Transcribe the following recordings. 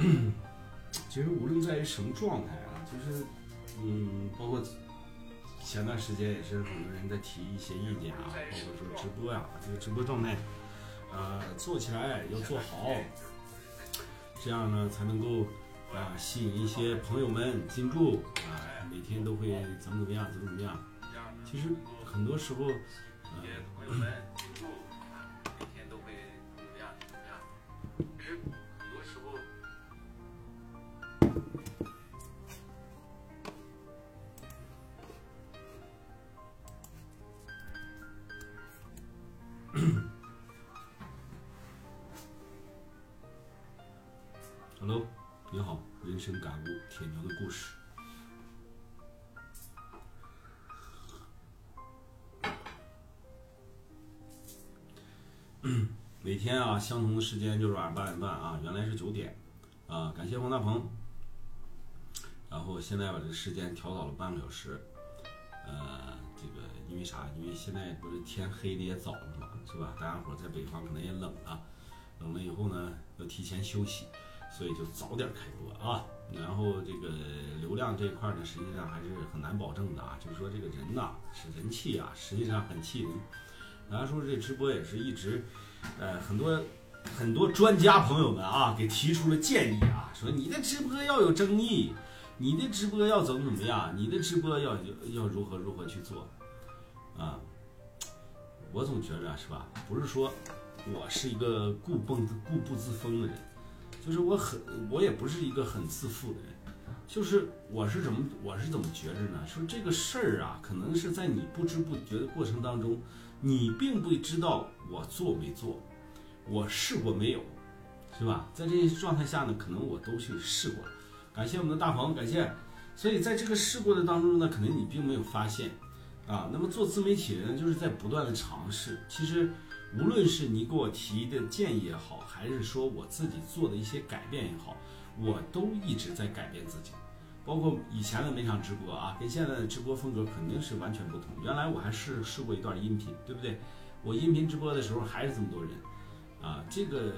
其实无论在于什么状态啊，就是嗯，包括前段时间也是很多人在提一些意见啊，包括说直播呀、这个直播状态，呃，做起来要做好，这样呢才能够啊吸引一些朋友们进驻啊，每天都会怎么怎么样，怎么怎么样。其实很多时候，呃，相同的时间就是晚上八点半啊，原来是九点啊。感谢王大鹏，然后现在把这个时间调早了半个小时。呃，这个因为啥？因为现在不是天黑的也早了嘛，是吧？大家伙在北方可能也冷了，冷了以后呢，要提前休息，所以就早点开播啊。然后这个流量这一块呢，实际上还是很难保证的啊。就是说这个人呐，是人气啊，实际上很气人。然后说这直播也是一直，呃，很多很多专家朋友们啊，给提出了建议啊，说你的直播要有争议。你的直播要怎么怎么样？你的直播要要如何如何去做？啊，我总觉着是吧？不是说我是一个固蹦固步自封的人，就是我很我也不是一个很自负的人，就是我是怎么我是怎么觉着呢？说这个事儿啊，可能是在你不知不觉的过程当中，你并不知道我做没做，我试过没有，是吧？在这些状态下呢，可能我都去试过了。感谢我们的大鹏，感谢。所以在这个试过的当中呢，可能你并没有发现，啊，那么做自媒体人就是在不断的尝试。其实，无论是你给我提的建议也好，还是说我自己做的一些改变也好，我都一直在改变自己。包括以前的每场直播啊，跟现在的直播风格肯定是完全不同。原来我还试试过一段音频，对不对？我音频直播的时候还是这么多人，啊，这个。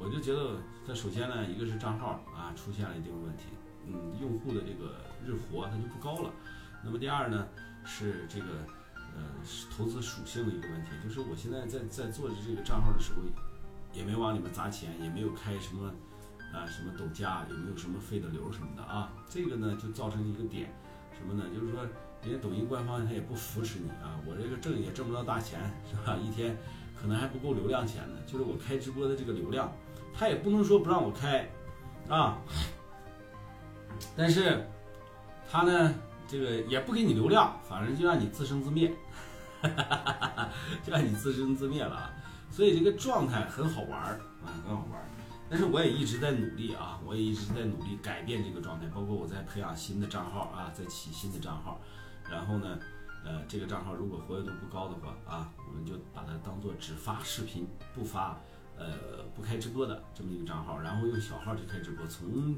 我就觉得，它首先呢，一个是账号啊出现了一定的问题，嗯，用户的这个日活它就不高了。那么第二呢，是这个呃投资属性的一个问题，就是我现在在在做这个账号的时候，也没往里面砸钱，也没有开什么啊什么抖加，也没有什么费的流什么的啊，这个呢就造成一个点，什么呢？就是说人家抖音官方他也不扶持你啊，我这个挣也挣不到大钱，是吧？一天可能还不够流量钱呢，就是我开直播的这个流量。他也不能说不让我开，啊，但是他呢，这个也不给你流量，反正就让你自生自灭，就让你自生自灭了啊。所以这个状态很好玩儿啊，很好玩儿。但是我也一直在努力啊，我也一直在努力改变这个状态，包括我在培养新的账号啊，在起新的账号，然后呢，呃，这个账号如果活跃度不高的话啊，我们就把它当做只发视频不发。呃，不开直播的这么一个账号，然后用小号去开直播，从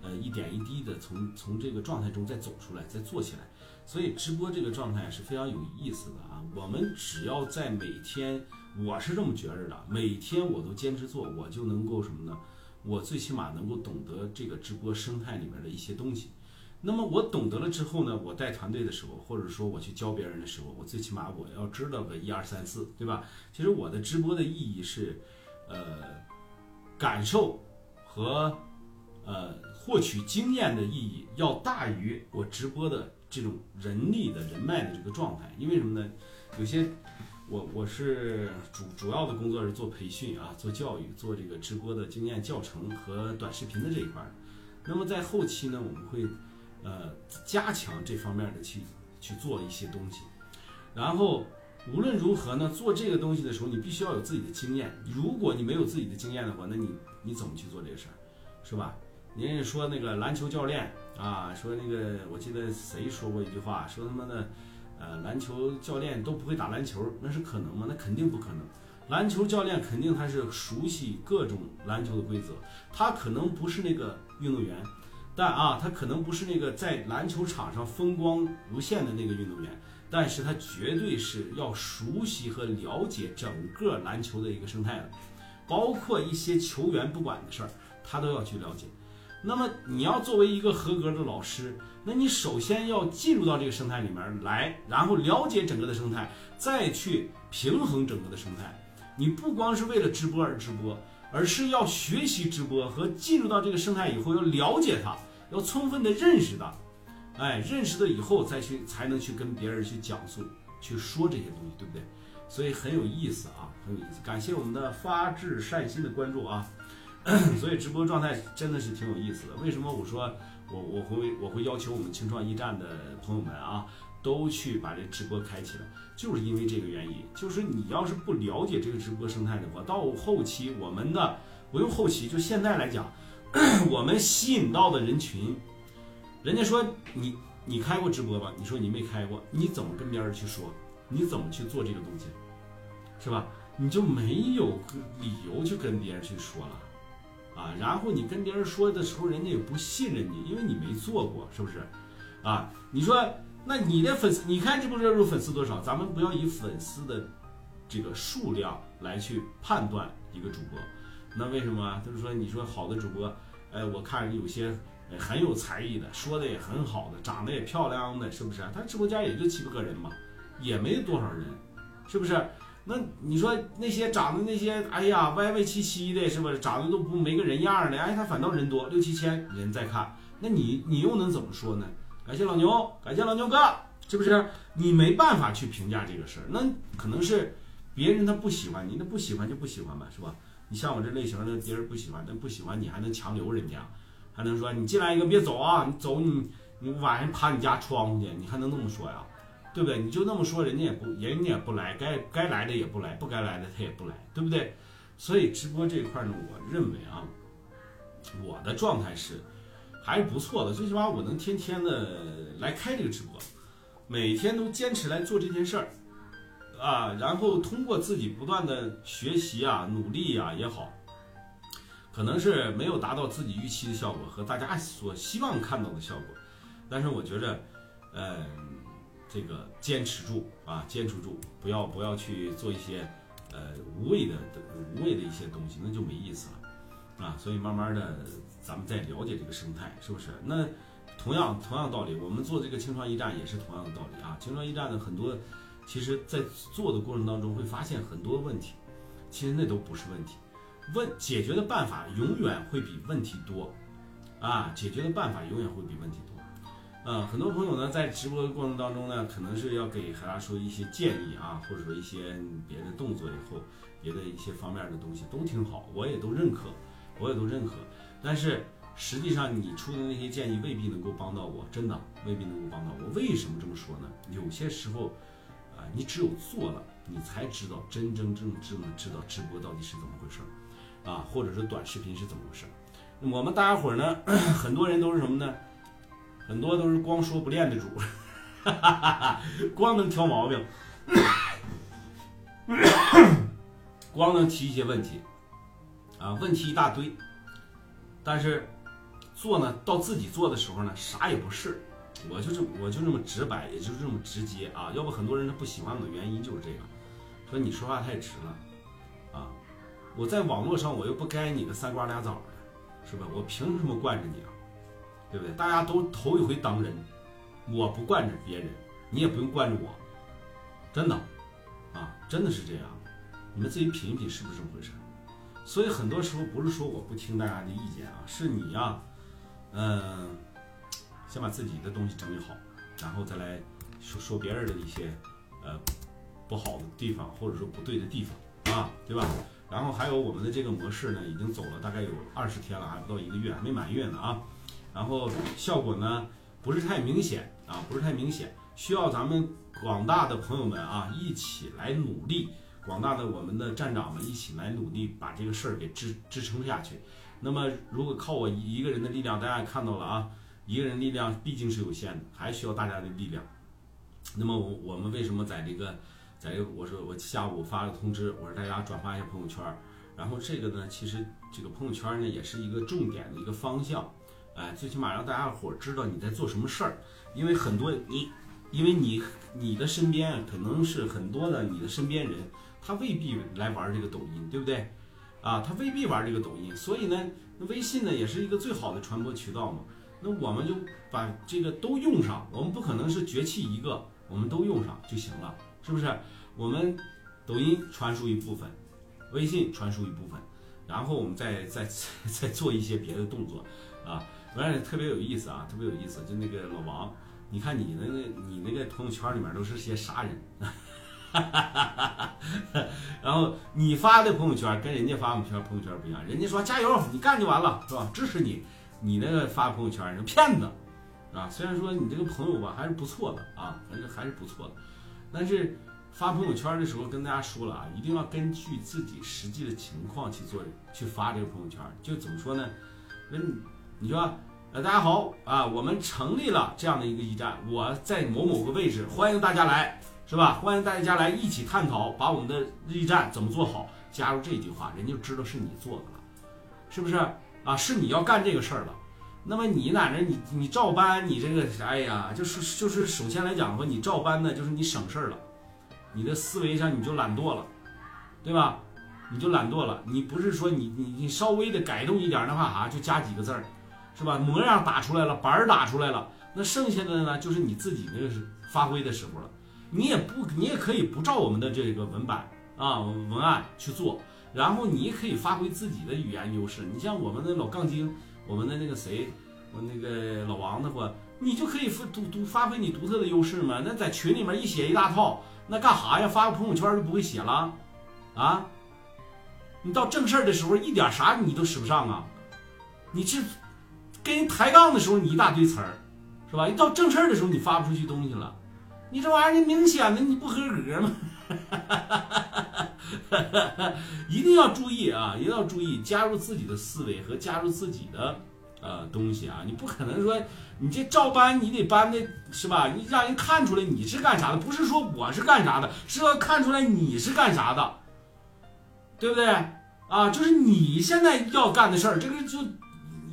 呃一点一滴的从从这个状态中再走出来，再做起来。所以直播这个状态是非常有意思的啊！我们只要在每天，我是这么觉着的，每天我都坚持做，我就能够什么呢？我最起码能够懂得这个直播生态里面的一些东西。那么我懂得了之后呢，我带团队的时候，或者说我去教别人的时候，我最起码我要知道个一二三四，对吧？其实我的直播的意义是。呃，感受和呃获取经验的意义要大于我直播的这种人力的人脉的这个状态，因为什么呢？有些我我是主主要的工作是做培训啊，做教育，做这个直播的经验教程和短视频的这一块。那么在后期呢，我们会呃加强这方面的去去做一些东西，然后。无论如何呢，做这个东西的时候，你必须要有自己的经验。如果你没有自己的经验的话，那你你怎么去做这个事儿，是吧？人家说那个篮球教练啊，说那个我记得谁说过一句话，说他妈的，呃，篮球教练都不会打篮球，那是可能吗？那肯定不可能。篮球教练肯定他是熟悉各种篮球的规则，他可能不是那个运动员，但啊，他可能不是那个在篮球场上风光无限的那个运动员。但是他绝对是要熟悉和了解整个篮球的一个生态的，包括一些球员不管的事儿，他都要去了解。那么你要作为一个合格的老师，那你首先要进入到这个生态里面来，然后了解整个的生态，再去平衡整个的生态。你不光是为了直播而直播，而是要学习直播和进入到这个生态以后要了解它，要充分的认识它。哎，认识了以后再去才能去跟别人去讲述、去说这些东西，对不对？所以很有意思啊，很有意思。感谢我们的发自善心的关注啊。所以直播状态真的是挺有意思的。为什么我说我我会我会要求我们青创驿站的朋友们啊，都去把这直播开起来，就是因为这个原因。就是你要是不了解这个直播生态的话，到后期我们的不用后期，就现在来讲，我们吸引到的人群。人家说你你开过直播吧？你说你没开过，你怎么跟别人去说？你怎么去做这个东西，是吧？你就没有理由去跟别人去说了，啊，然后你跟别人说的时候，人家也不信任你，因为你没做过，是不是？啊，你说那你的粉丝，你看直播热度粉丝多少？咱们不要以粉丝的这个数量来去判断一个主播。那为什么？就是说，你说好的主播，哎，我看有些。很有才艺的，说的也很好的，长得也漂亮的，是不是？他直播间也就七八个人嘛，也没多少人，是不是？那你说那些长得那些，哎呀，歪歪七七的，是不是？长得都不没个人样的，哎，他反倒人多，六七千人在看，那你你又能怎么说呢？感谢老牛，感谢老牛哥，是不是？你没办法去评价这个事儿，那可能是别人他不喜欢你，那不喜欢就不喜欢吧，是吧？你像我这类型的，别人不喜欢，那不喜欢你还能强留人家？还能说你进来一个别走啊！你走你你晚上爬你家窗户去，你还能那么说呀？对不对？你就那么说，人家也不人家也不来，该该来的也不来，不该来的他也不来，对不对？所以直播这一块呢，我认为啊，我的状态是还是不错的，最起码我能天天的来开这个直播，每天都坚持来做这件事儿啊，然后通过自己不断的学习啊、努力啊也好。可能是没有达到自己预期的效果和大家所希望看到的效果，但是我觉着，呃，这个坚持住啊，坚持住，不要不要去做一些呃无谓的无谓的一些东西，那就没意思了啊。所以慢慢的，咱们再了解这个生态，是不是？那同样同样道理，我们做这个青创驿站也是同样的道理啊。青创驿站的很多，其实在做的过程当中会发现很多问题，其实那都不是问题。问解决的办法永远会比问题多，啊，解决的办法永远会比问题多。嗯，很多朋友呢在直播的过程当中呢，可能是要给大家说一些建议啊，或者说一些别的动作以后，别的一些方面的东西都挺好，我也都认可，我也都认可。但是实际上你出的那些建议未必能够帮到我，真的未必能够帮到我。为什么这么说呢？有些时候啊，你只有做了，你才知道真真正正的知道直播到底是怎么回事儿。啊，或者是短视频是怎么回事儿？我们大家伙儿呢，很多人都是什么呢？很多都是光说不练的主，哈哈哈光能挑毛病，光能提一些问题，啊，问题一大堆，但是做呢，到自己做的时候呢，啥也不是。我就这，我就这么直白，也就是这么直接啊。要不很多人他不喜欢我的原因就是这个，说你说话太直了。啊我在网络上，我又不该你个三瓜俩枣的，是吧？我凭什么惯着你啊？对不对？大家都头一回当人，我不惯着别人，你也不用惯着我，真的，啊，真的是这样。你们自己品一品，是不是这么回事？所以很多时候不是说我不听大家的意见啊，是你呀，嗯，先把自己的东西整理好，然后再来说说别人的一些呃不好的地方，或者说不对的地方啊，对吧？然后还有我们的这个模式呢，已经走了大概有二十天了，还不到一个月，还没满月呢啊。然后效果呢不是太明显啊，不是太明显，需要咱们广大的朋友们啊一起来努力，广大的我们的站长们一起来努力，把这个事儿给支支撑下去。那么如果靠我一个人的力量，大家也看到了啊，一个人力量毕竟是有限的，还需要大家的力量。那么我我们为什么在这个？在这我说我下午发了通知，我说大家转发一下朋友圈然后这个呢，其实这个朋友圈呢也是一个重点的一个方向，哎，最起码让大家伙知道你在做什么事儿，因为很多你，因为你你的身边可能是很多的你的身边人，他未必来玩这个抖音，对不对？啊，他未必玩这个抖音，所以呢，微信呢也是一个最好的传播渠道嘛。那我们就把这个都用上，我们不可能是绝弃一个，我们都用上就行了，是不是？我们抖音传输一部分，微信传输一部分，然后我们再再再做一些别的动作啊，反正特别有意思啊，特别有意思。就那个老王，你看你那个你那个朋友圈里面都是些啥人？然后你发的朋友圈跟人家发朋友圈朋友圈不一样，人家说加油，你干就完了，是吧？支持你。你那个发朋友圈是骗子，啊，虽然说你这个朋友吧还是不错的啊，反正还是不错的，但是发朋友圈的时候跟大家说了啊，一定要根据自己实际的情况去做，去发这个朋友圈。就怎么说呢？那你说，呃，大家好啊，我们成立了这样的一个驿站，我在某某个位置，欢迎大家来，是吧？欢迎大家来一起探讨，把我们的驿站怎么做好。加入这句话，人就知道是你做的了，是不是？啊，是你要干这个事儿了，那么你哪能你你照搬你这个，哎呀，就是就是首先来讲的话，你照搬呢，就是你省事儿了，你的思维上你就懒惰了，对吧？你就懒惰了，你不是说你你你稍微的改动一点的话啊，就加几个字儿，是吧？模样打出来了，板儿打出来了，那剩下的呢，就是你自己那个是发挥的时候了。你也不你也可以不照我们的这个文版啊文案去做。然后你可以发挥自己的语言优势，你像我们的老杠精，我们的那个谁，我那个老王的话，你就可以发独独发挥你独特的优势嘛。那在群里面一写一大套，那干啥呀？发个朋友圈就不会写了啊？你到正事儿的时候一点啥你都使不上啊？你这跟人抬杠的时候你一大堆词儿，是吧？一到正事儿的时候你发不出去东西了，你这玩意儿明显的你不合格嘛。一定要注意啊！一定要注意加入自己的思维和加入自己的呃东西啊！你不可能说你这照搬，你得搬的是吧？你让人看出来你是干啥的，不是说我是干啥的，是要看出来你是干啥的，对不对啊？就是你现在要干的事儿，这个就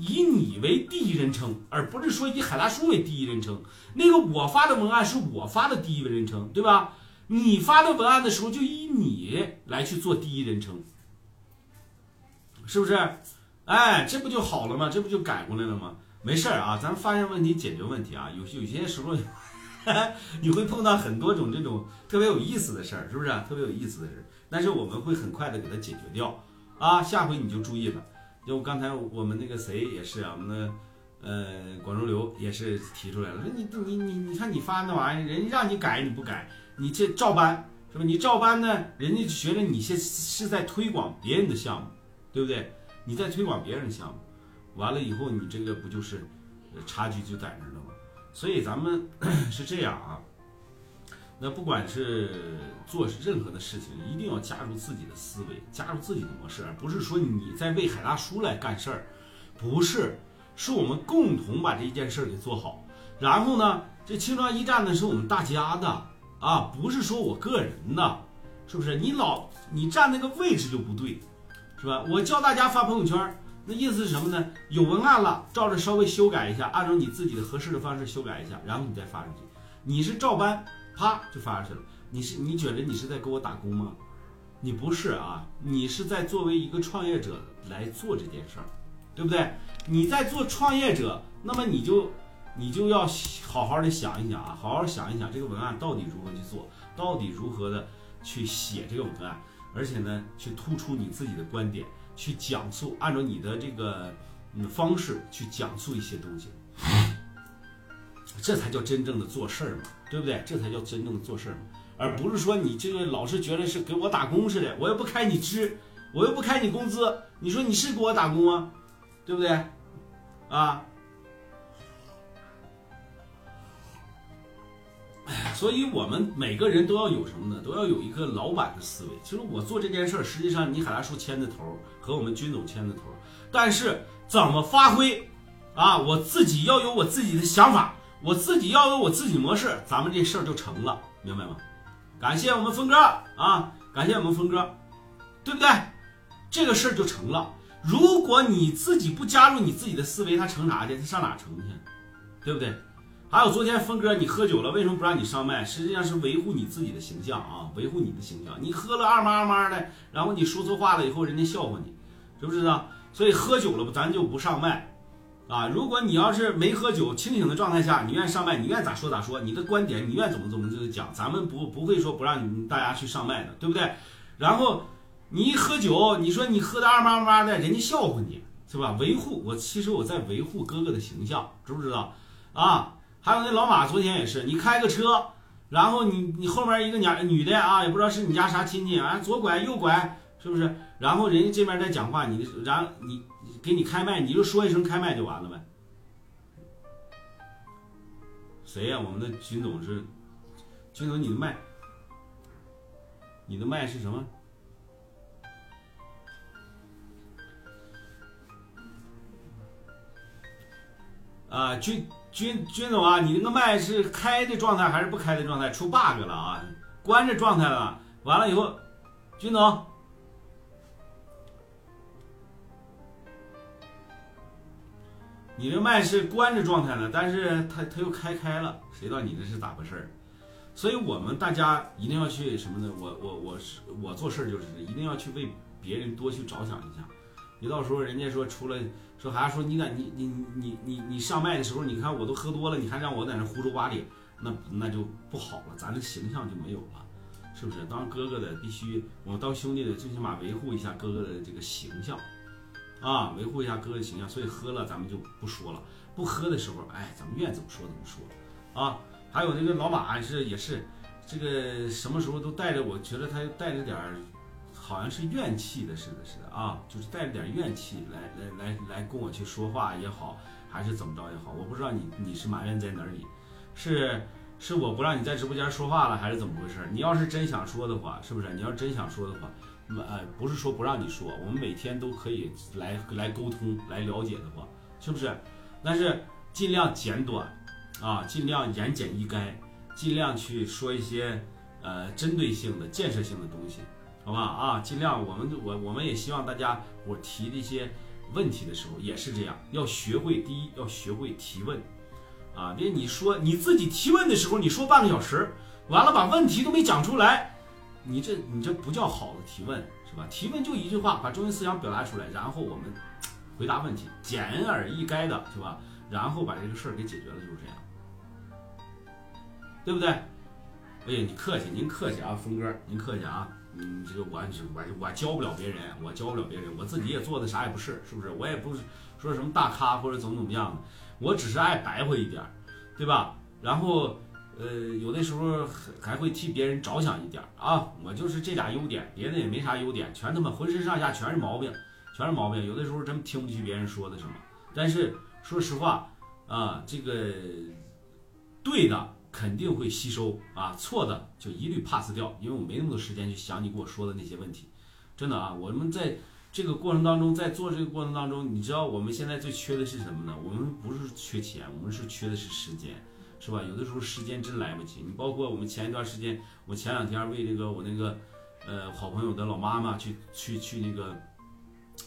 以你为第一人称，而不是说以海大叔为第一人称。那个我发的文案是我发的第一人称，对吧？你发的文案的时候，就以你来去做第一人称，是不是？哎，这不就好了吗？这不就改过来了吗？没事儿啊，咱发现问题解决问题啊。有有些时候，你会碰到很多种这种特别有意思的事儿，是不是？特别有意思的事，但是我们会很快的给它解决掉啊。下回你就注意了就刚才我们那个谁也是啊，我们的呃广州流也是提出来了，说你你你你看你发那玩意儿，人家让你改你不改。你这照搬是吧？你照搬呢，人家觉得你现是在推广别人的项目，对不对？你在推广别人的项目，完了以后你这个不就是差距就在那儿了吗？所以咱们 是这样啊。那不管是做任何的事情，一定要加入自己的思维，加入自己的模式，而不是说你在为海大叔来干事儿，不是，是我们共同把这一件事儿给做好。然后呢，这青装驿站呢是我们大家的。啊，不是说我个人的，是不是？你老你站那个位置就不对，是吧？我教大家发朋友圈，那意思是什么呢？有文案了，照着稍微修改一下，按照你自己的合适的方式修改一下，然后你再发出去。你是照搬，啪就发出去了。你是你觉得你是在给我打工吗？你不是啊，你是在作为一个创业者来做这件事儿，对不对？你在做创业者，那么你就。你就要好好的想一想啊，好好想一想这个文案到底如何去做，到底如何的去写这个文案，而且呢，去突出你自己的观点，去讲述，按照你的这个嗯方式去讲述一些东西，这才叫真正的做事儿嘛，对不对？这才叫真正的做事儿嘛，而不是说你这个老是觉得是给我打工似的，我又不开你支，我又不开你工资，你说你是给我打工吗？对不对？啊？所以，我们每个人都要有什么呢？都要有一个老板的思维。其实我做这件事儿，实际上你海大叔牵的头，和我们军总牵的头。但是怎么发挥啊？我自己要有我自己的想法，我自己要有我自己模式，咱们这事儿就成了，明白吗？感谢我们峰哥啊，感谢我们峰哥，对不对？这个事儿就成了。如果你自己不加入你自己的思维，他成啥去？他上哪成去？对不对？还有昨天峰哥，你喝酒了，为什么不让你上麦？实际上是维护你自己的形象啊，维护你的形象。你喝了二妈二妈的，然后你说错话了以后，人家笑话你，知不知道？所以喝酒了不，咱就不上麦啊。如果你要是没喝酒，清醒的状态下，你愿意上麦，你愿意咋说咋说，你的观点你愿意怎么怎么就讲，咱们不不会说不让你大家去上麦的，对不对？然后你一喝酒，你说你喝的二麻麻的，人家笑话你是吧？维护我，其实我在维护哥哥的形象，知不知道？啊，还有那老马昨天也是，你开个车。然后你你后面一个娘女的啊，也不知道是你家啥亲戚啊，左拐右拐，是不是？然后人家这边在讲话，你然你给你开麦，你就说一声开麦就完了呗。谁呀？我们的军总是军总，你的麦，你的麦是什么？啊，军。军军总啊，你那个麦是开的状态还是不开的状态？出 bug 了啊，关着状态了。完了以后，军总，你这麦是关着状态呢，但是他他又开开了，谁知道你这是咋回事儿？所以我们大家一定要去什么呢？我我我是我做事就是一定要去为别人多去着想一下，你到时候人家说出了。说还说你在你你你你你上麦的时候，你看我都喝多了，你还让我在那胡说八道，那那就不好了，咱这形象就没有了，是不是？当哥哥的必须，我们当兄弟的最起码维护一下哥哥的这个形象，啊，维护一下哥哥的形象。所以喝了咱们就不说了，不喝的时候，哎，咱们愿怎么说怎么说，啊。还有那个老马是也是，这个什么时候都带着，我觉得他带着点儿。好像是怨气的似的，似的啊，就是带着点怨气来来来来跟我去说话也好，还是怎么着也好，我不知道你你是埋怨在哪里，是是我不让你在直播间说话了，还是怎么回事？你要是真想说的话，是不是？你要真想说的话，呃不是说不让你说，我们每天都可以来来沟通来了解的话，是不是？但是尽量简短啊，尽量言简意赅，尽量去说一些呃针对性的建设性的东西。好吧啊，尽量我们我我们也希望大家我提的一些问题的时候也是这样，要学会第一要学会提问，啊，别你说你自己提问的时候你说半个小时，完了把问题都没讲出来，你这你这不叫好的提问是吧？提问就一句话，把中心思想表达出来，然后我们回答问题，简而易赅的是吧？然后把这个事儿给解决了，就是这样，对不对？哎呀，你客气，您客气啊，峰哥，您客气啊。嗯，这个我我我教不了别人，我教不了别人，我自己也做的啥也不是，是不是？我也不是说什么大咖或者怎么怎么样的，我只是爱白活一点，对吧？然后，呃，有的时候还会替别人着想一点啊。我就是这俩优点，别的也没啥优点，全他妈浑身上下全是毛病，全是毛病。有的时候真听不进去别人说的什么，但是说实话啊，这个对的。肯定会吸收啊，错的就一律 pass 掉，因为我没那么多时间去想你给我说的那些问题，真的啊，我们在这个过程当中，在做这个过程当中，你知道我们现在最缺的是什么呢？我们不是缺钱，我们是缺的是时间，是吧？有的时候时间真来不及。你包括我们前一段时间，我前两天为这个我那个呃好朋友的老妈妈去去去那个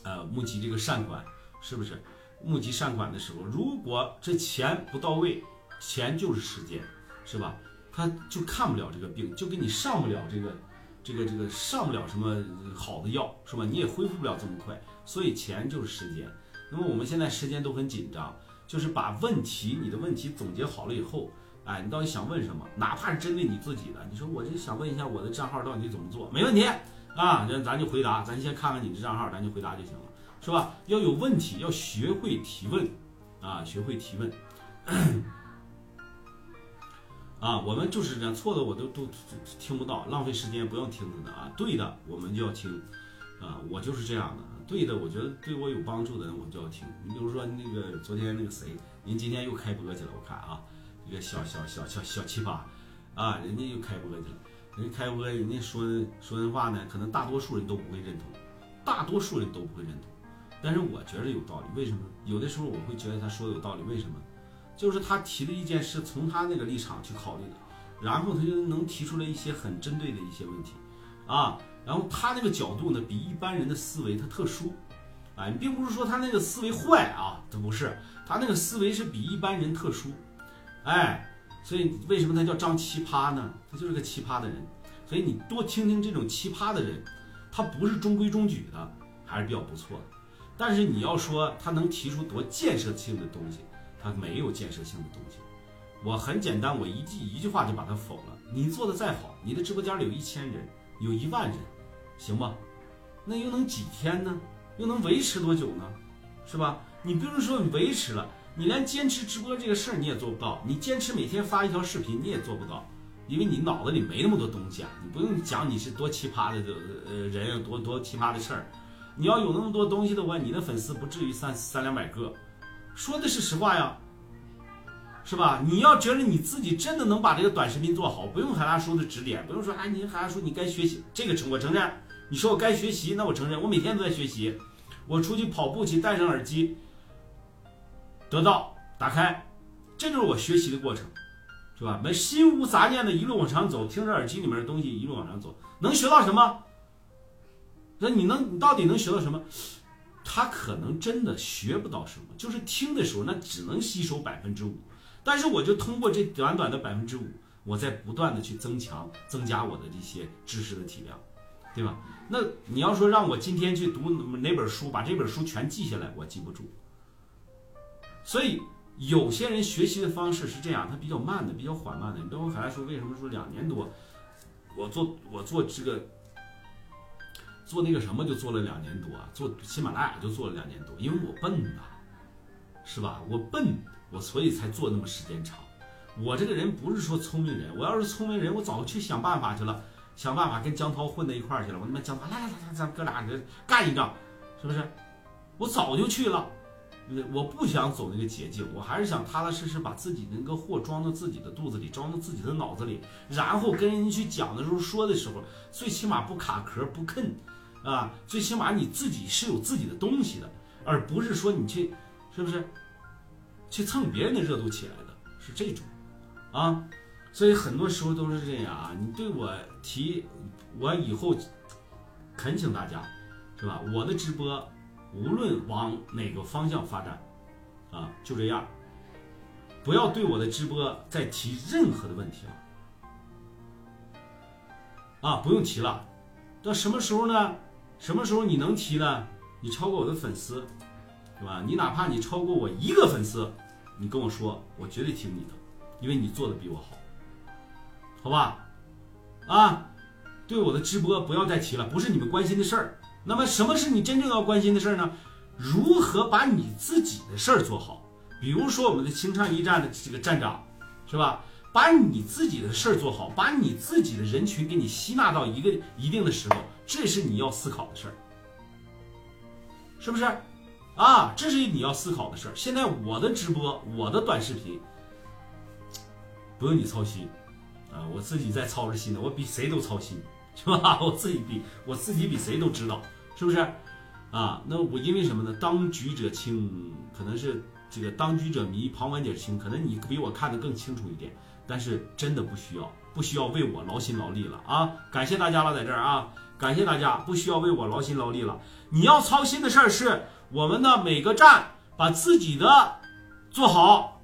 呃募集这个善款，是不是？募集善款的时候，如果这钱不到位，钱就是时间。是吧？他就看不了这个病，就给你上不了这个，这个这个上不了什么好的药，是吧？你也恢复不了这么快，所以钱就是时间。那么我们现在时间都很紧张，就是把问题，你的问题总结好了以后，哎，你到底想问什么？哪怕是针对你自己的，你说我就想问一下我的账号到底怎么做，没问题啊，那咱就回答，咱先看看你的账号，咱就回答就行了，是吧？要有问题，要学会提问，啊，学会提问。啊，我们就是这样，错的我都都听不到，浪费时间，不用听的啊。对的，我们就要听，啊，我就是这样的。对的，我觉得对我有帮助的人，我就要听。你比如说那个昨天那个谁，您今天又开播去了，我看啊，一个小小小小小奇葩，啊，人家又开播去了，人家开播，人家说说的话呢，可能大多数人都不会认同，大多数人都不会认同，但是我觉得有道理。为什么？有的时候我会觉得他说的有道理，为什么？就是他提的意见是从他那个立场去考虑的，然后他就能提出来一些很针对的一些问题，啊，然后他那个角度呢比一般人的思维他特殊，啊，你并不是说他那个思维坏啊，他不是，他那个思维是比一般人特殊，哎，所以为什么他叫张奇葩呢？他就是个奇葩的人，所以你多听听这种奇葩的人，他不是中规中矩的，还是比较不错的。但是你要说他能提出多建设性的东西，他没有建设性的东西。我很简单，我一句一句话就把他否了。你做的再好，你的直播间里有一千人，有一万人，行吧？那又能几天呢？又能维持多久呢？是吧？你不用说你维持了，你连坚持直播这个事儿你也做不到，你坚持每天发一条视频你也做不到，因为你脑子里没那么多东西啊。你不用讲你是多奇葩的呃人，多多奇葩的事儿。你要有那么多东西的话，你的粉丝不至于三三两百个。说的是实话呀。是吧？你要觉得你自己真的能把这个短视频做好，不用海大叔的指点，不用说哎，你海大叔你该学习这个成，我承认。你说我该学习，那我承认，我每天都在学习。我出去跑步去，戴上耳机，得到打开，这就是我学习的过程，是吧？没心无杂念的一路往上走，听着耳机里面的东西一路往上走，能学到什么？那你能，你到底能学到什么？他可能真的学不到什么，就是听的时候那只能吸收百分之五。但是我就通过这短短的百分之五，我在不断的去增强、增加我的这些知识的体量，对吧？那你要说让我今天去读哪本书，把这本书全记下来，我记不住。所以有些人学习的方式是这样，他比较慢的，比较缓慢的。你包括海来说为什么说两年多，我做我做这个做那个什么就做了两年多，做喜马拉雅就做了两年多，因为我笨呐，是吧？我笨。我所以才做那么时间长，我这个人不是说聪明人，我要是聪明人，我早去想办法去了，想办法跟江涛混在一块儿去了。我他妈江涛来来来来，咱哥俩这干一仗，是不是？我早就去了，我不想走那个捷径，我还是想踏踏实实把自己那个货装到自己的肚子里，装到自己的脑子里，然后跟人家去讲的时候说的时候，最起码不卡壳不坑，啊，最起码你自己是有自己的东西的，而不是说你去，是不是？去蹭别人的热度起来的是这种，啊，所以很多时候都是这样啊。你对我提，我以后恳请大家，是吧？我的直播无论往哪个方向发展，啊，就这样，不要对我的直播再提任何的问题了，啊，不用提了。到什么时候呢？什么时候你能提呢？你超过我的粉丝，是吧？你哪怕你超过我一个粉丝。你跟我说，我绝对听你的，因为你做的比我好，好吧？啊，对我的直播不要再提了，不是你们关心的事儿。那么，什么是你真正要关心的事儿呢？如何把你自己的事儿做好？比如说，我们的青创驿站的这个站长，是吧？把你自己的事儿做好，把你自己的人群给你吸纳到一个一定的时候，这是你要思考的事儿，是不是？啊，这是你要思考的事儿。现在我的直播，我的短视频，不用你操心，啊，我自己在操着心呢，我比谁都操心，是吧？我自己比我自己比谁都知道，是不是？啊，那我因为什么呢？当局者清，可能是这个当局者迷，旁观者清，可能你比我看得更清楚一点，但是真的不需要，不需要为我劳心劳力了啊！感谢大家了，在这儿啊，感谢大家，不需要为我劳心劳力了。你要操心的事儿是。我们的每个站把自己的做好，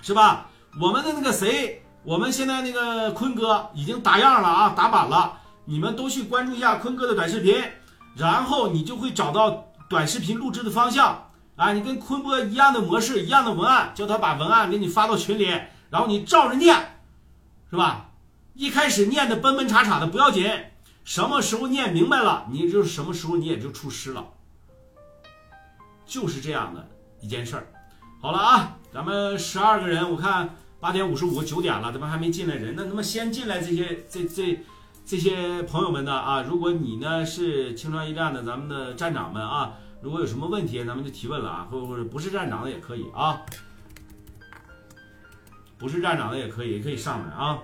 是吧？我们的那个谁，我们现在那个坤哥已经打样了啊，打板了。你们都去关注一下坤哥的短视频，然后你就会找到短视频录制的方向啊。你跟坤哥一样的模式，一样的文案，叫他把文案给你发到群里，然后你照着念，是吧？一开始念的奔奔叉叉的不要紧，什么时候念明白了，你就什么时候你也就出师了。就是这样的一件事儿，好了啊，咱们十二个人，我看八点五十五九点了，怎么还没进来人？那那么先进来这些这这这些朋友们呢啊？如果你呢是青川驿站的咱们的站长们啊，如果有什么问题，咱们就提问了啊，或者不是站长的也可以啊，不是站长的也可以，也可以上来啊，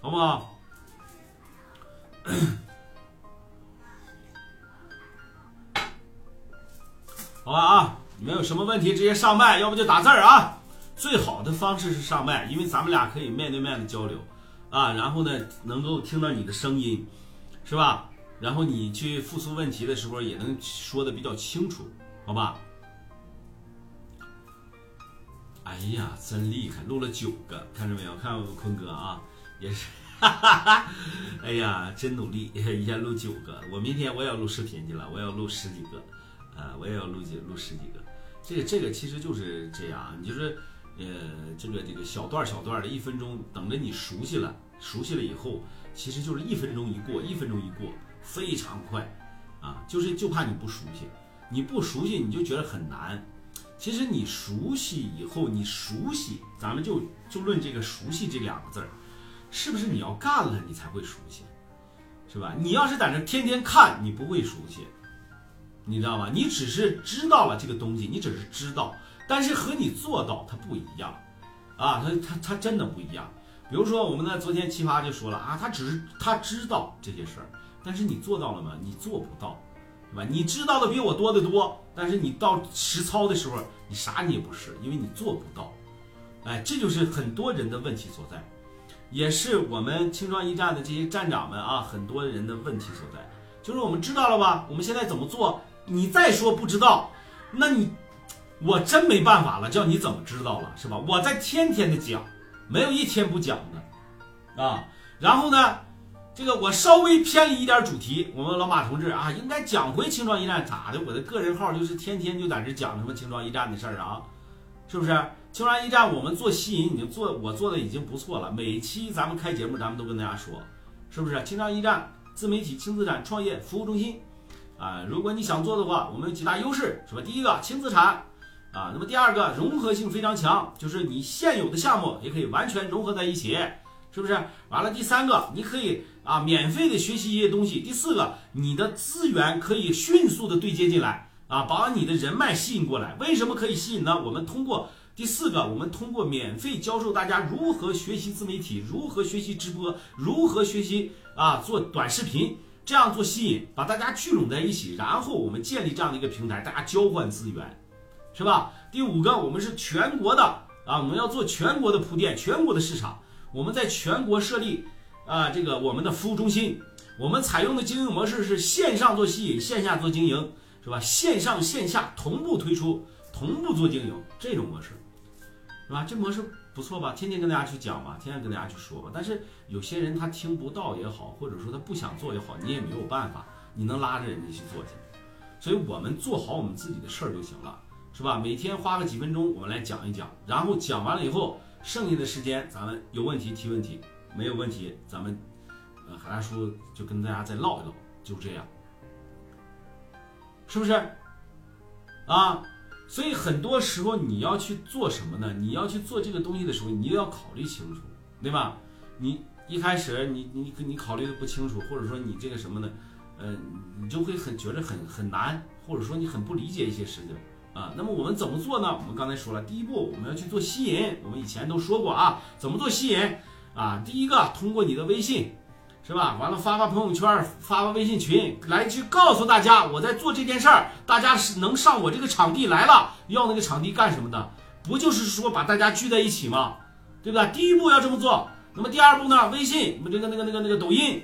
好不好？好吧啊，你们有什么问题直接上麦，要不就打字儿啊。最好的方式是上麦，因为咱们俩可以面对面的交流啊。然后呢，能够听到你的声音，是吧？然后你去复述问题的时候也能说的比较清楚，好吧？哎呀，真厉害，录了九个，看着没有？看我坤哥啊，也是哈哈哈哎呀，真努力，一下录九个，我明天我也要录视频去了，我要录十几个，呃，我也要录几录十几个。这个这个其实就是这样，你就是呃这个这个小段小段的，一分钟，等着你熟悉了，熟悉了以后，其实就是一分钟一过，一分钟一过，非常快啊，就是就怕你不熟悉，你不熟悉你就觉得很难。其实你熟悉以后，你熟悉，咱们就就论这个熟悉这两个字儿，是不是你要干了你才会熟悉，是吧？你要是在那天天看，你不会熟悉，你知道吗？你只是知道了这个东西，你只是知道，但是和你做到它不一样，啊，它它它真的不一样。比如说我们呢，昨天奇葩就说了啊，他只是他知道这些事儿，但是你做到了吗？你做不到。对吧？你知道的比我多得多，但是你到实操的时候，你啥你也不是，因为你做不到。哎，这就是很多人的问题所在，也是我们青壮驿站的这些站长们啊，很多人的问题所在。就是我们知道了吧？我们现在怎么做？你再说不知道，那你我真没办法了，叫你怎么知道了，是吧？我在天天的讲，没有一天不讲的啊。然后呢？这个我稍微偏离一点主题，我们老马同志啊，应该讲回青壮驿站咋的？我的个人号就是天天就在这讲什么青壮驿站的事儿啊，是不是？青壮驿站我们做吸引已经做，我做的已经不错了。每期咱们开节目，咱们都跟大家说，是不是？青壮驿站自媒体轻资产创业服务中心啊，如果你想做的话，我们有几大优势，是吧？第一个轻资产啊，那么第二个融合性非常强，就是你现有的项目也可以完全融合在一起。是不是？完了，第三个，你可以啊，免费的学习一些东西。第四个，你的资源可以迅速的对接进来啊，把你的人脉吸引过来。为什么可以吸引呢？我们通过第四个，我们通过免费教授大家如何学习自媒体，如何学习直播，如何学习啊做短视频，这样做吸引，把大家聚拢在一起，然后我们建立这样的一个平台，大家交换资源，是吧？第五个，我们是全国的啊，我们要做全国的铺垫，全国的市场。我们在全国设立啊，这个我们的服务中心，我们采用的经营模式是线上做吸引，线下做经营，是吧？线上线下同步推出，同步做经营这种模式，是吧？这模式不错吧？天天跟大家去讲吧，天天跟大家去说吧。但是有些人他听不到也好，或者说他不想做也好，你也没有办法，你能拉着人家去做去。所以我们做好我们自己的事儿就行了，是吧？每天花个几分钟，我们来讲一讲，然后讲完了以后。剩下的时间，咱们有问题提问题，没有问题，咱们呃海大叔就跟大家再唠一唠，就这样，是不是？啊，所以很多时候你要去做什么呢？你要去做这个东西的时候，你一定要考虑清楚，对吧？你一开始你你你考虑的不清楚，或者说你这个什么呢？呃，你就会很觉得很很难，或者说你很不理解一些事情。啊，那么我们怎么做呢？我们刚才说了，第一步我们要去做吸引，我们以前都说过啊，怎么做吸引啊？第一个通过你的微信，是吧？完了发发朋友圈，发发微信群，来去告诉大家我在做这件事儿，大家是能上我这个场地来了，要那个场地干什么的？不就是说把大家聚在一起吗？对吧？第一步要这么做。那么第二步呢？微信，我们这个那个那个那个抖音，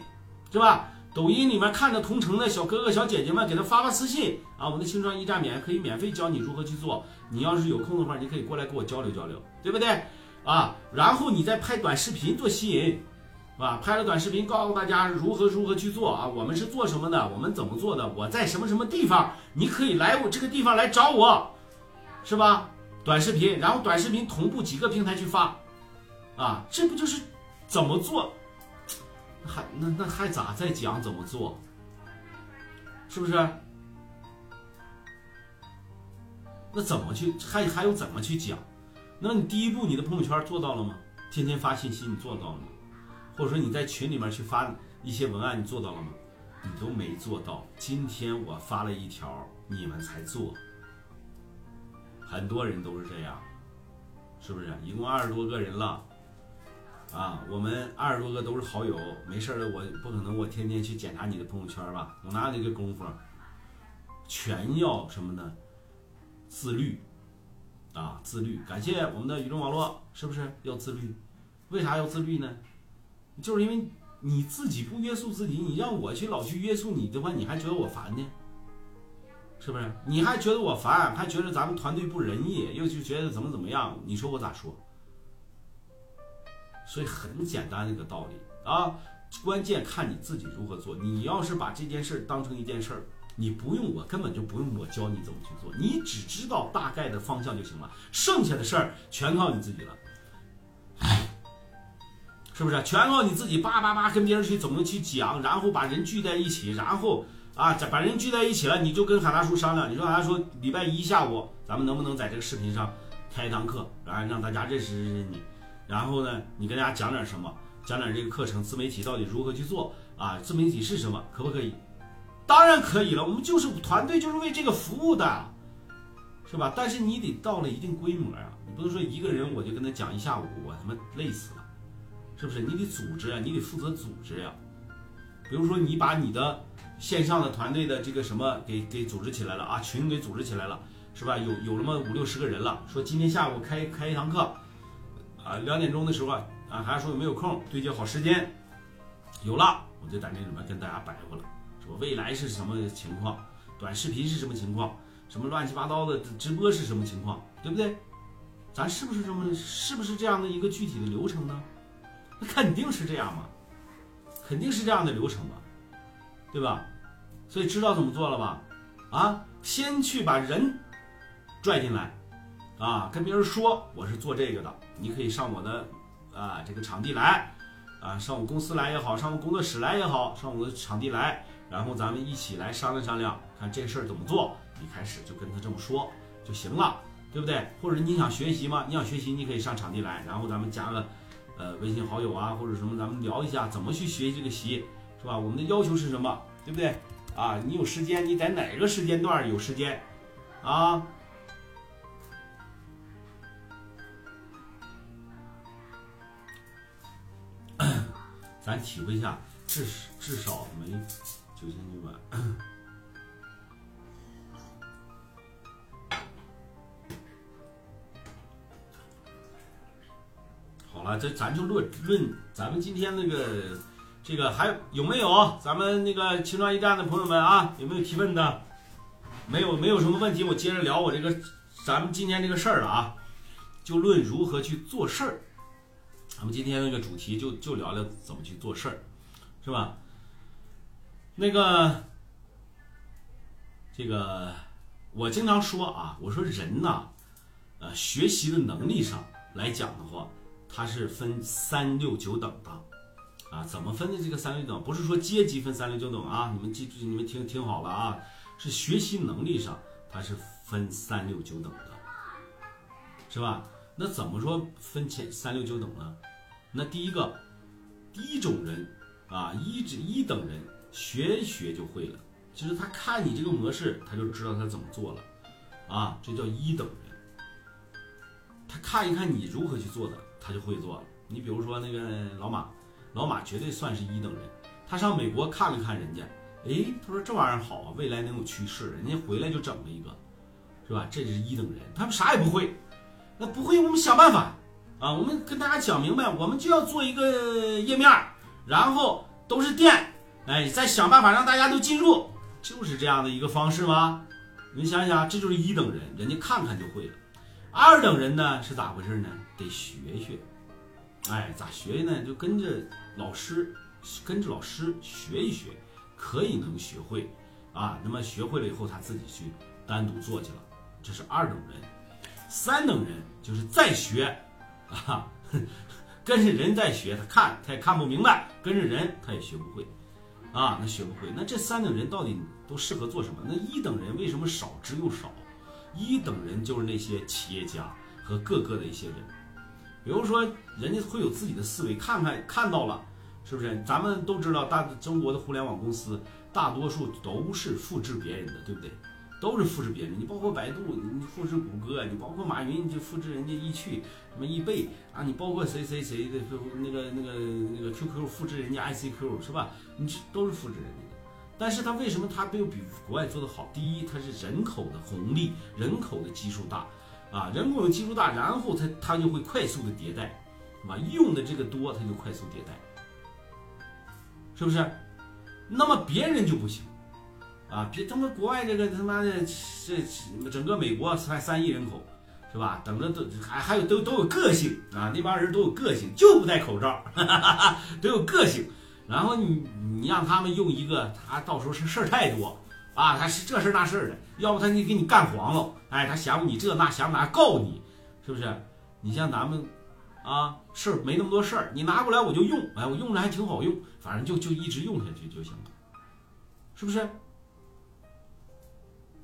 是吧？抖音里面看着同城的小哥哥小姐姐们，给他发发私信啊！我们的青创驿站免可以免费教你如何去做。你要是有空的话，你可以过来跟我交流交流，对不对？啊，然后你再拍短视频做吸引，是吧？拍了短视频告诉大家如何如何去做啊！我们是做什么的？我们怎么做的？我在什么什么地方？你可以来我这个地方来找我，是吧？短视频，然后短视频同步几个平台去发，啊，这不就是怎么做？还那那还咋再讲怎么做？是不是？那怎么去还还有怎么去讲？那你第一步你的朋友圈做到了吗？天天发信息你做到了吗？或者说你在群里面去发一些文案你做到了吗？你都没做到。今天我发了一条，你们才做。很多人都是这样，是不是？一共二十多个人了。啊，我们二十多个都是好友，没事儿，我不可能我天天去检查你的朋友圈吧？我哪有那个功夫？全要什么呢？自律啊，自律！感谢我们的宇宙网络，是不是要自律？为啥要自律呢？就是因为你自己不约束自己，你让我去老去约束你的话，你还觉得我烦呢？是不是？你还觉得我烦，还觉得咱们团队不仁义，又就觉得怎么怎么样？你说我咋说？所以很简单的一个道理。啊，关键看你自己如何做。你要是把这件事当成一件事儿，你不用我，根本就不用我教你怎么去做，你只知道大概的方向就行了，剩下的事儿全靠你自己了。是不是全靠你自己叭叭叭跟别人去怎么去讲，然后把人聚在一起，然后啊，把人聚在一起了，你就跟海大叔商量，你说海大叔礼拜一下午咱们能不能在这个视频上开一堂课，然后让大家认识认识你，然后呢，你跟大家讲点什么，讲点这个课程自媒体到底如何去做啊？自媒体是什么？可不可以？当然可以了，我们就是团队就是为这个服务的，是吧？但是你得到了一定规模啊，你不能说一个人我就跟他讲一下午，我他妈累死了。是不是你得组织啊？你得负责组织呀。比如说，你把你的线上的团队的这个什么给给组织起来了啊，群给组织起来了，是吧？有有那么五六十个人了，说今天下午开开一堂课，啊，两点钟的时候啊，啊还说有没有空对接好时间，有了，我就在那里面跟大家摆活了，说未来是什么情况，短视频是什么情况，什么乱七八糟的直播是什么情况，对不对？咱是不是这么是不是这样的一个具体的流程呢？那肯定是这样嘛，肯定是这样的流程嘛，对吧？所以知道怎么做了吧？啊，先去把人拽进来，啊，跟别人说我是做这个的，你可以上我的啊这个场地来，啊，上我公司来也好，上我工作室来也好，上我的场地来，然后咱们一起来商量商量，看这事儿怎么做。一开始就跟他这么说就行了，对不对？或者你想学习吗？你想学习，你可以上场地来，然后咱们加个。呃，微信好友啊，或者什么，咱们聊一下怎么去学习这个习，是吧？我们的要求是什么，对不对？啊，你有时间，你在哪个时间段有时间啊？咱体会一下，至至少没九千九百。好了，这咱就论论咱们今天那个这个还有没有咱们那个青川驿站的朋友们啊？有没有提问的？没有，没有什么问题，我接着聊我这个咱们今天这个事儿了啊，就论如何去做事儿。咱们今天那个主题就就聊聊怎么去做事儿，是吧？那个这个我经常说啊，我说人呐，呃，学习的能力上来讲的话。它是分三六九等的，啊，怎么分的？这个三六九等不是说阶级分三六九等啊，你们记住，你们听听好了啊，是学习能力上它是分三六九等的，是吧？那怎么说分前三六九等呢？那第一个，第一种人啊，一指一等人学一学就会了，就是他看你这个模式，他就知道他怎么做了，啊，这叫一等人。他看一看你如何去做的。他就会做了。你比如说那个老马，老马绝对算是一等人。他上美国看了看人家，哎，他说这玩意儿好啊，未来能有趋势。人家回来就整了一个，是吧？这是一等人，他们啥也不会。那不会，我们想办法啊！我们跟大家讲明白，我们就要做一个页面，然后都是店，哎，再想办法让大家都进入，就是这样的一个方式吗？你想想，这就是一等人，人家看看就会了。二等人呢是咋回事呢？得学学，哎，咋学呢？就跟着老师，跟着老师学一学，可以能学会啊。那么学会了以后，他自己去单独做去了，这是二等人。三等人就是再学啊，跟着人在学，他看他也看不明白，跟着人他也学不会啊，那学不会。那这三等人到底都适合做什么？那一等人为什么少之又少？一等人就是那些企业家和各个的一些人，比如说人家会有自己的思维，看看看到了，是不是？咱们都知道，大中国的互联网公司大多数都是复制别人的，对不对？都是复制别人。你包括百度，你复制谷歌；你包括马云，你就复制人家易趣、什么易贝啊；你包括谁谁谁的那个那个那个 QQ，复制人家 ICQ 是吧？你这都是复制人家的。但是它为什么它没有比国外做得好？第一，它是人口的红利，人口的基数大，啊，人口的基数大，然后它它就会快速的迭代，是吧？用的这个多，它就快速迭代，是不是？那么别人就不行，啊，别他妈国外这个他妈的这整个美国才三亿人口，是吧？等着都还还有都都有个性啊，那帮人都有个性，就不戴口罩，哈哈哈都有个性。然后你你让他们用一个，他到时候是事儿太多啊，他是这事儿那事儿的，要不他就给你干黄了，哎，他嫌你这那嫌那告你，是不是？你像咱们啊，事儿没那么多事儿，你拿过来我就用，哎，我用着还挺好用，反正就就一直用下去就行了，是不是？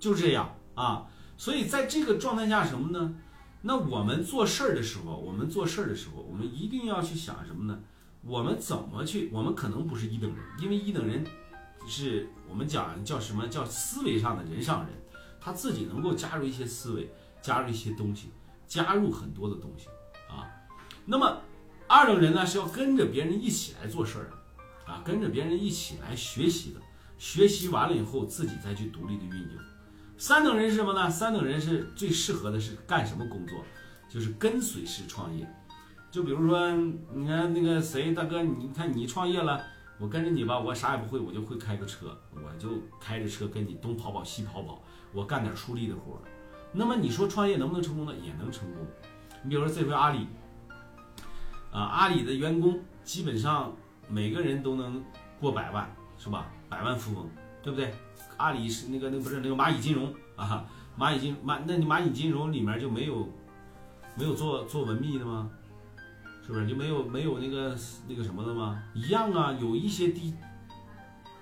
就这样啊。所以在这个状态下，什么呢？那我们做事儿的时候，我们做事儿的时候，我们一定要去想什么呢？我们怎么去？我们可能不是一等人，因为一等人是我们讲叫什么叫思维上的人上人，他自己能够加入一些思维，加入一些东西，加入很多的东西啊。那么二等人呢，是要跟着别人一起来做事儿的啊，跟着别人一起来学习的，学习完了以后自己再去独立的运营。三等人是什么呢？三等人是最适合的是干什么工作？就是跟随式创业。就比如说，你看那个谁大哥，你看你创业了，我跟着你吧，我啥也不会，我就会开个车，我就开着车跟你东跑跑西跑跑，我干点出力的活。那么你说创业能不能成功呢？也能成功。你比如说这回阿里，啊，阿里的员工基本上每个人都能过百万，是吧？百万富翁，对不对？阿里是那个那不是那个蚂蚁金融啊，蚂蚁金蚂那你蚂蚁金融里面就没有没有做做文秘的吗？是不是就没有没有那个那个什么的吗？一样啊，有一些低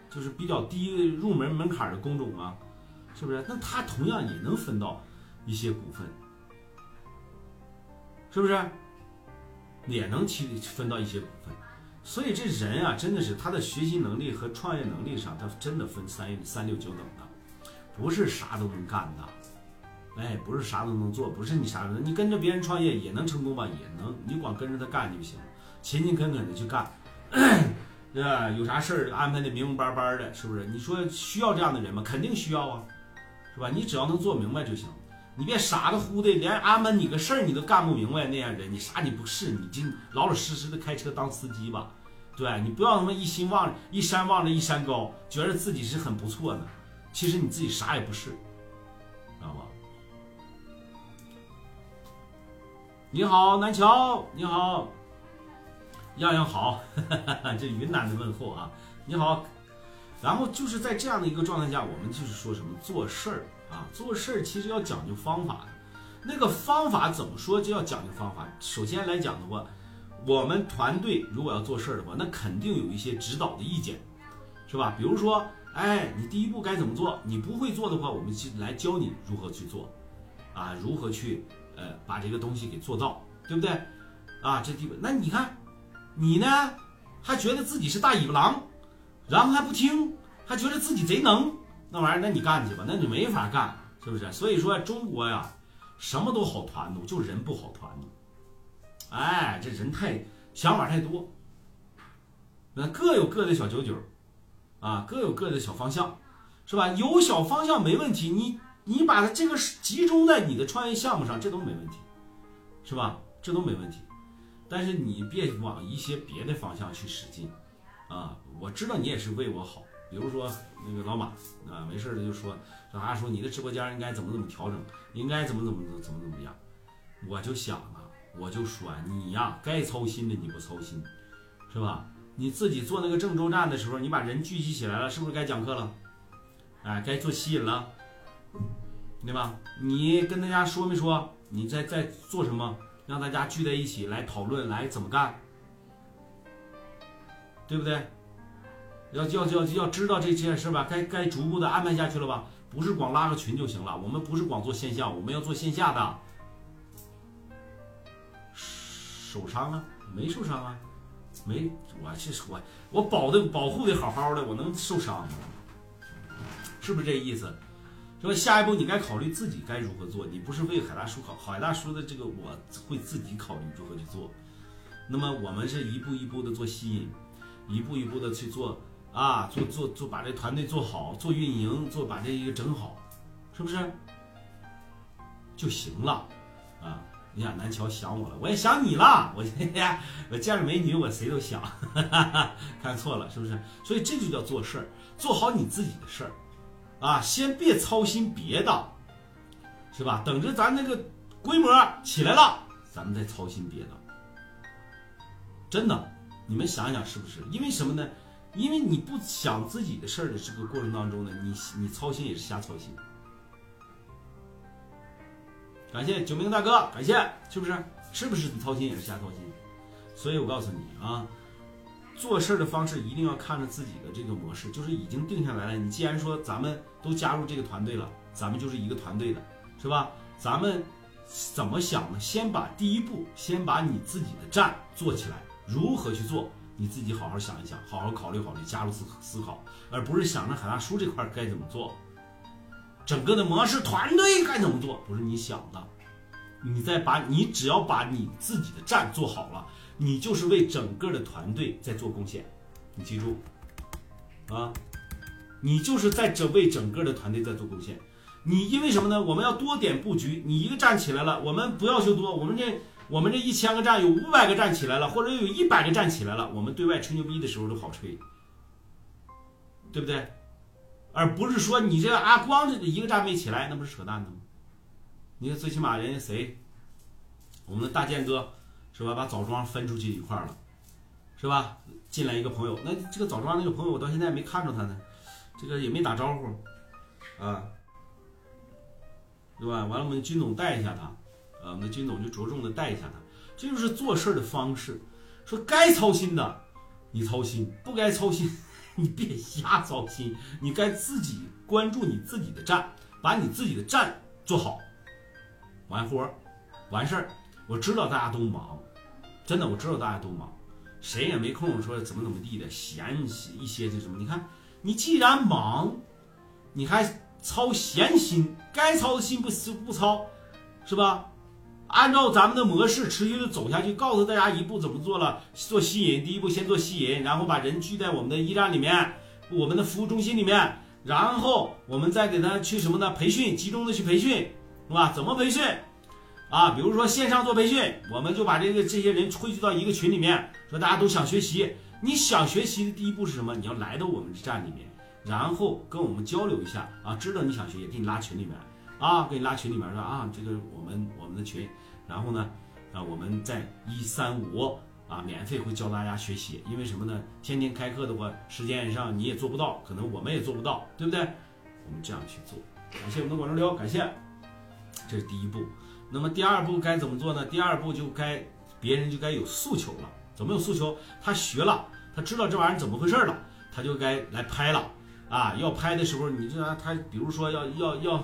就是比较低入门门槛的工种啊，是不是？那他同样也能分到一些股份，是不是？也能去分到一些股份。所以这人啊，真的是他的学习能力和创业能力上，他真的分三三六九等的，不是啥都能干的，哎，不是啥都能做，不是你啥都能，你跟着别人创业也能成功吧？也能，你光跟着他干就行，勤勤恳恳的去干，对吧？有啥事儿安排的明明白白的，是不是？你说需要这样的人吗？肯定需要啊，是吧？你只要能做明白就行，你别傻的乎的，连安排你个事儿你都干不明白那样人，你啥你不是？你就老老实实的开车当司机吧。对你不要他妈一心望一山望着一山高，觉得自己是很不错的，其实你自己啥也不是，知道吧？你好，南桥，你好，样样好，这云南的问候啊，你好。然后就是在这样的一个状态下，我们就是说什么做事儿啊，做事儿其实要讲究方法，那个方法怎么说就要讲究方法。首先来讲的话。我们团队如果要做事儿的话，那肯定有一些指导的意见，是吧？比如说，哎，你第一步该怎么做？你不会做的话，我们去来教你如何去做，啊，如何去呃把这个东西给做到，对不对？啊，这地方，那你看，你呢还觉得自己是大尾巴狼，然后还不听，还觉得自己贼能，那玩意儿，那你干去吧，那你没法干，是不是？所以说中国呀，什么都好团弄，就人不好团弄。哎，这人太想法太多，那各有各的小九九，啊，各有各的小方向，是吧？有小方向没问题，你你把它这个集中在你的创业项目上，这都没问题，是吧？这都没问题。但是你别往一些别的方向去使劲，啊，我知道你也是为我好。比如说那个老马啊，没事的就说，说啊说你的直播间应该怎么怎么调整，应该怎么怎么怎么怎么样，我就想啊。我就说你呀，该操心的你不操心，是吧？你自己做那个郑州站的时候，你把人聚集起来了，是不是该讲课了？哎，该做吸引了，对吧？你跟大家说没说？你在在做什么？让大家聚在一起来讨论，来怎么干？对不对？要要要要知道这件事吧？该该逐步的安排下去了吧？不是光拉个群就行了。我们不是光做线下，我们要做线下的。受伤了？没受伤啊，没，我是我我保的保护的好好的，我能受伤吗？是不是这意思？说下一步你该考虑自己该如何做，你不是为海大叔考，海大叔的这个我会自己考虑如何去做。那么我们是一步一步的做吸引，一步一步的去做啊，做做做把这团队做好，做运营，做把这一个整好，是不是就行了啊？你想南桥想我了，我也想你了。我我见着美女，我谁都想。看错了是不是？所以这就叫做事儿，做好你自己的事儿啊，先别操心别的，是吧？等着咱那个规模起来了，咱们再操心别的。真的，你们想想是不是？因为什么呢？因为你不想自己的事儿的这个过程当中呢，你你操心也是瞎操心。感谢九明大哥，感谢，是不是？是不是你操心也是瞎操心？所以我告诉你啊，做事的方式一定要看着自己的这个模式，就是已经定下来了。你既然说咱们都加入这个团队了，咱们就是一个团队的，是吧？咱们怎么想呢？先把第一步，先把你自己的站做起来，如何去做？你自己好好想一想，好好考虑考虑，加入思思考，而不是想着海大叔这块该怎么做，整个的模式团队该怎么做，不是你想的。你再把你只要把你自己的站做好了，你就是为整个的团队在做贡献。你记住，啊，你就是在这为整个的团队在做贡献。你因为什么呢？我们要多点布局。你一个站起来了，我们不要求多，我们这。我们这一千个站有五百个站起来了，或者有一百个站起来了，我们对外吹牛逼的时候都好吹，对不对？而不是说你这个啊，光这一个站没起来，那不是扯淡的吗？你看，最起码人家谁，我们的大健哥是吧？把枣庄分出去一块了，是吧？进来一个朋友，那这个枣庄那个朋友我到现在没看着他呢，这个也没打招呼，啊，对吧？完了，我们军总带一下他。呃，那金总就着重的带一下他，这就是做事的方式。说该操心的你操心，不该操心 你别瞎操心。你该自己关注你自己的站，把你自己的站做好，完活儿完事儿。我知道大家都忙，真的我知道大家都忙，谁也没空说怎么怎么地的闲一些就什么。你看，你既然忙，你还操闲心，该操的心不不操，是吧？按照咱们的模式持续的走下去，告诉大家一步怎么做了。做吸引，第一步先做吸引，然后把人聚在我们的驿站里面，我们的服务中心里面，然后我们再给他去什么呢？培训，集中的去培训，是吧？怎么培训？啊，比如说线上做培训，我们就把这个这些人汇聚到一个群里面，说大家都想学习。你想学习的第一步是什么？你要来到我们站里面，然后跟我们交流一下啊，知道你想学习，给你拉群里面啊，给你拉群里面说啊，这个我们我们的群。然后呢，啊，我们在一三五啊，免费会教大家学习，因为什么呢？天天开课的话，时间上你也做不到，可能我们也做不到，对不对？我们这样去做。感谢我们的广州流，感谢。这是第一步。那么第二步该怎么做呢？第二步就该别人就该有诉求了。怎么有诉求？他学了，他知道这玩意儿怎么回事了，他就该来拍了。啊，要拍的时候，你这他，比如说要要要，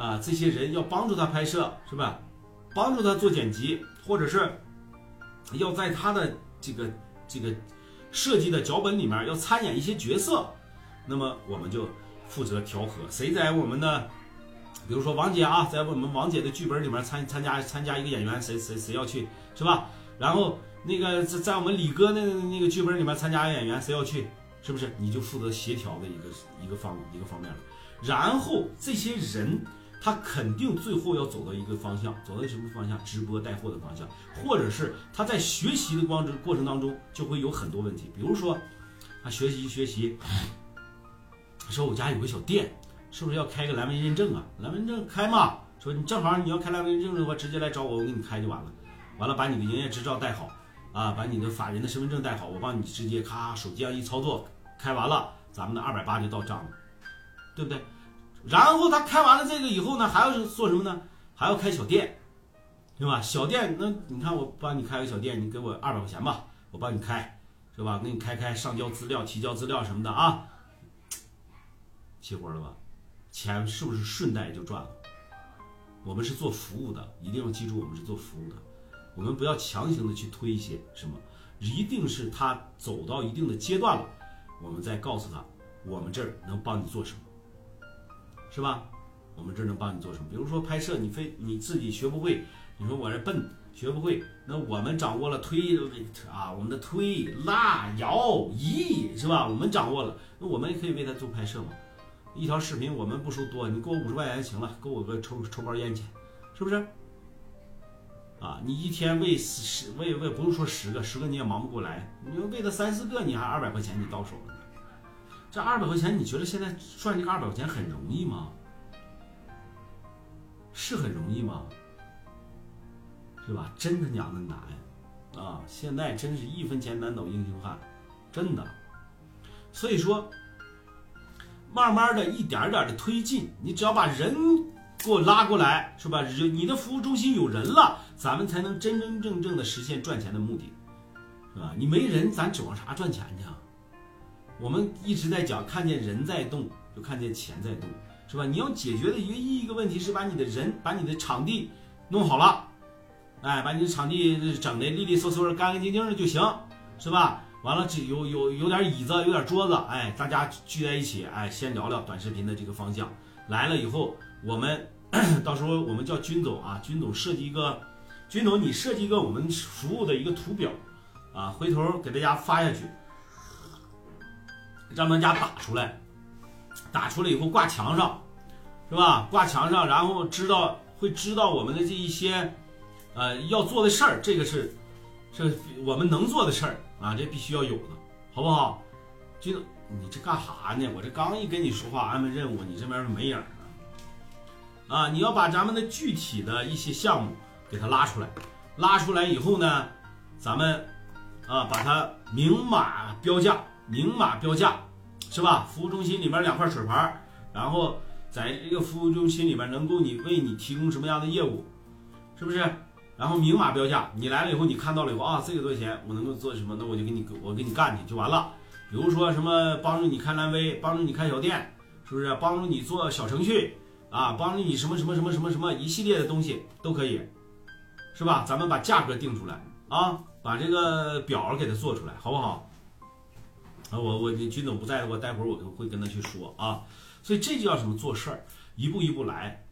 啊，这些人要帮助他拍摄，是吧？帮助他做剪辑，或者是要在他的这个这个设计的脚本里面要参演一些角色，那么我们就负责调和。谁在我们的，比如说王姐啊，在我们王姐的剧本里面参参加参加一个演员，谁谁谁要去是吧？然后那个在在我们李哥那那个剧本里面参加演员，谁要去？是不是？你就负责协调的一个一个方一个方面了。然后这些人。他肯定最后要走到一个方向，走到什么方向？直播带货的方向，或者是他在学习的光过程当中就会有很多问题，比如说，他学习学习，说我家有个小店，是不是要开个蓝纹认证啊？蓝纹认证开嘛？说你正好你要开蓝纹认证的话，直接来找我，我给你开就完了。完了把你的营业执照带好啊，把你的法人的身份证带好，我帮你直接咔手机上一操作，开完了，咱们的二百八就到账了，对不对？然后他开完了这个以后呢，还要做什么呢？还要开小店，对吧？小店那你看我帮你开个小店，你给我二百块钱吧，我帮你开，是吧？给你开开，上交资料、提交资料什么的啊，齐活了吧？钱是不是顺带就赚了？我们是做服务的，一定要记住，我们是做服务的，我们不要强行的去推一些什么，一定是他走到一定的阶段了，我们再告诉他，我们这儿能帮你做什么。是吧？我们这能帮你做什么？比如说拍摄，你非你自己学不会，你说我这笨学不会，那我们掌握了推啊，我们的推拉摇移是吧？我们掌握了，那我们也可以为他做拍摄嘛。一条视频我们不收多，你给我五十块钱行了，给我个抽抽包烟钱，是不是？啊，你一天喂十喂喂，不用说十个，十个你也忙不过来，你说喂他三四个，你还二百块钱你到手了。这二百块钱，你觉得现在赚这二百块钱很容易吗？是很容易吗？是吧？真他娘的难啊！现在真是一分钱难倒英雄汉，真的。所以说，慢慢的一点点的推进，你只要把人给我拉过来，是吧？你的服务中心有人了，咱们才能真真正正的实现赚钱的目的，是吧？你没人，咱指望啥赚钱去啊？我们一直在讲，看见人在动，就看见钱在动，是吧？你要解决的唯一一个问题是把你的人，把你的场地弄好了，哎，把你的场地整的利利索索的、干干净净的就行，是吧？完了，这有有有点椅子，有点桌子，哎，大家聚在一起，哎，先聊聊短视频的这个方向。来了以后，我们 到时候我们叫军总啊，军总设计一个，军总你设计一个我们服务的一个图表，啊，回头给大家发下去，让大家打出来，打出来以后挂墙上，是吧？挂墙上，然后知道会知道我们的这一些，呃，要做的事儿，这个是是我们能做的事儿。啊，这必须要有的，好不好？军，你这干啥呢？我这刚一跟你说话安排任务，你这边没影儿啊！你要把咱们的具体的一些项目给它拉出来，拉出来以后呢，咱们啊把它明码标价，明码标价，是吧？服务中心里面两块水牌，然后在这个服务中心里面能够你为你提供什么样的业务，是不是？然后明码标价，你来了以后，你看到了以后啊，这个多少钱，我能够做什么？那我就给你，我给你干去就完了。比如说什么帮助你开蓝 V，帮助你开小店，是不是？帮助你做小程序啊，帮助你什么什么什么什么什么一系列的东西都可以，是吧？咱们把价格定出来啊，把这个表给它做出来，好不好？啊，我我军总不在的话，待会儿我会跟他去说啊。所以这就叫什么做事儿，一步一步来，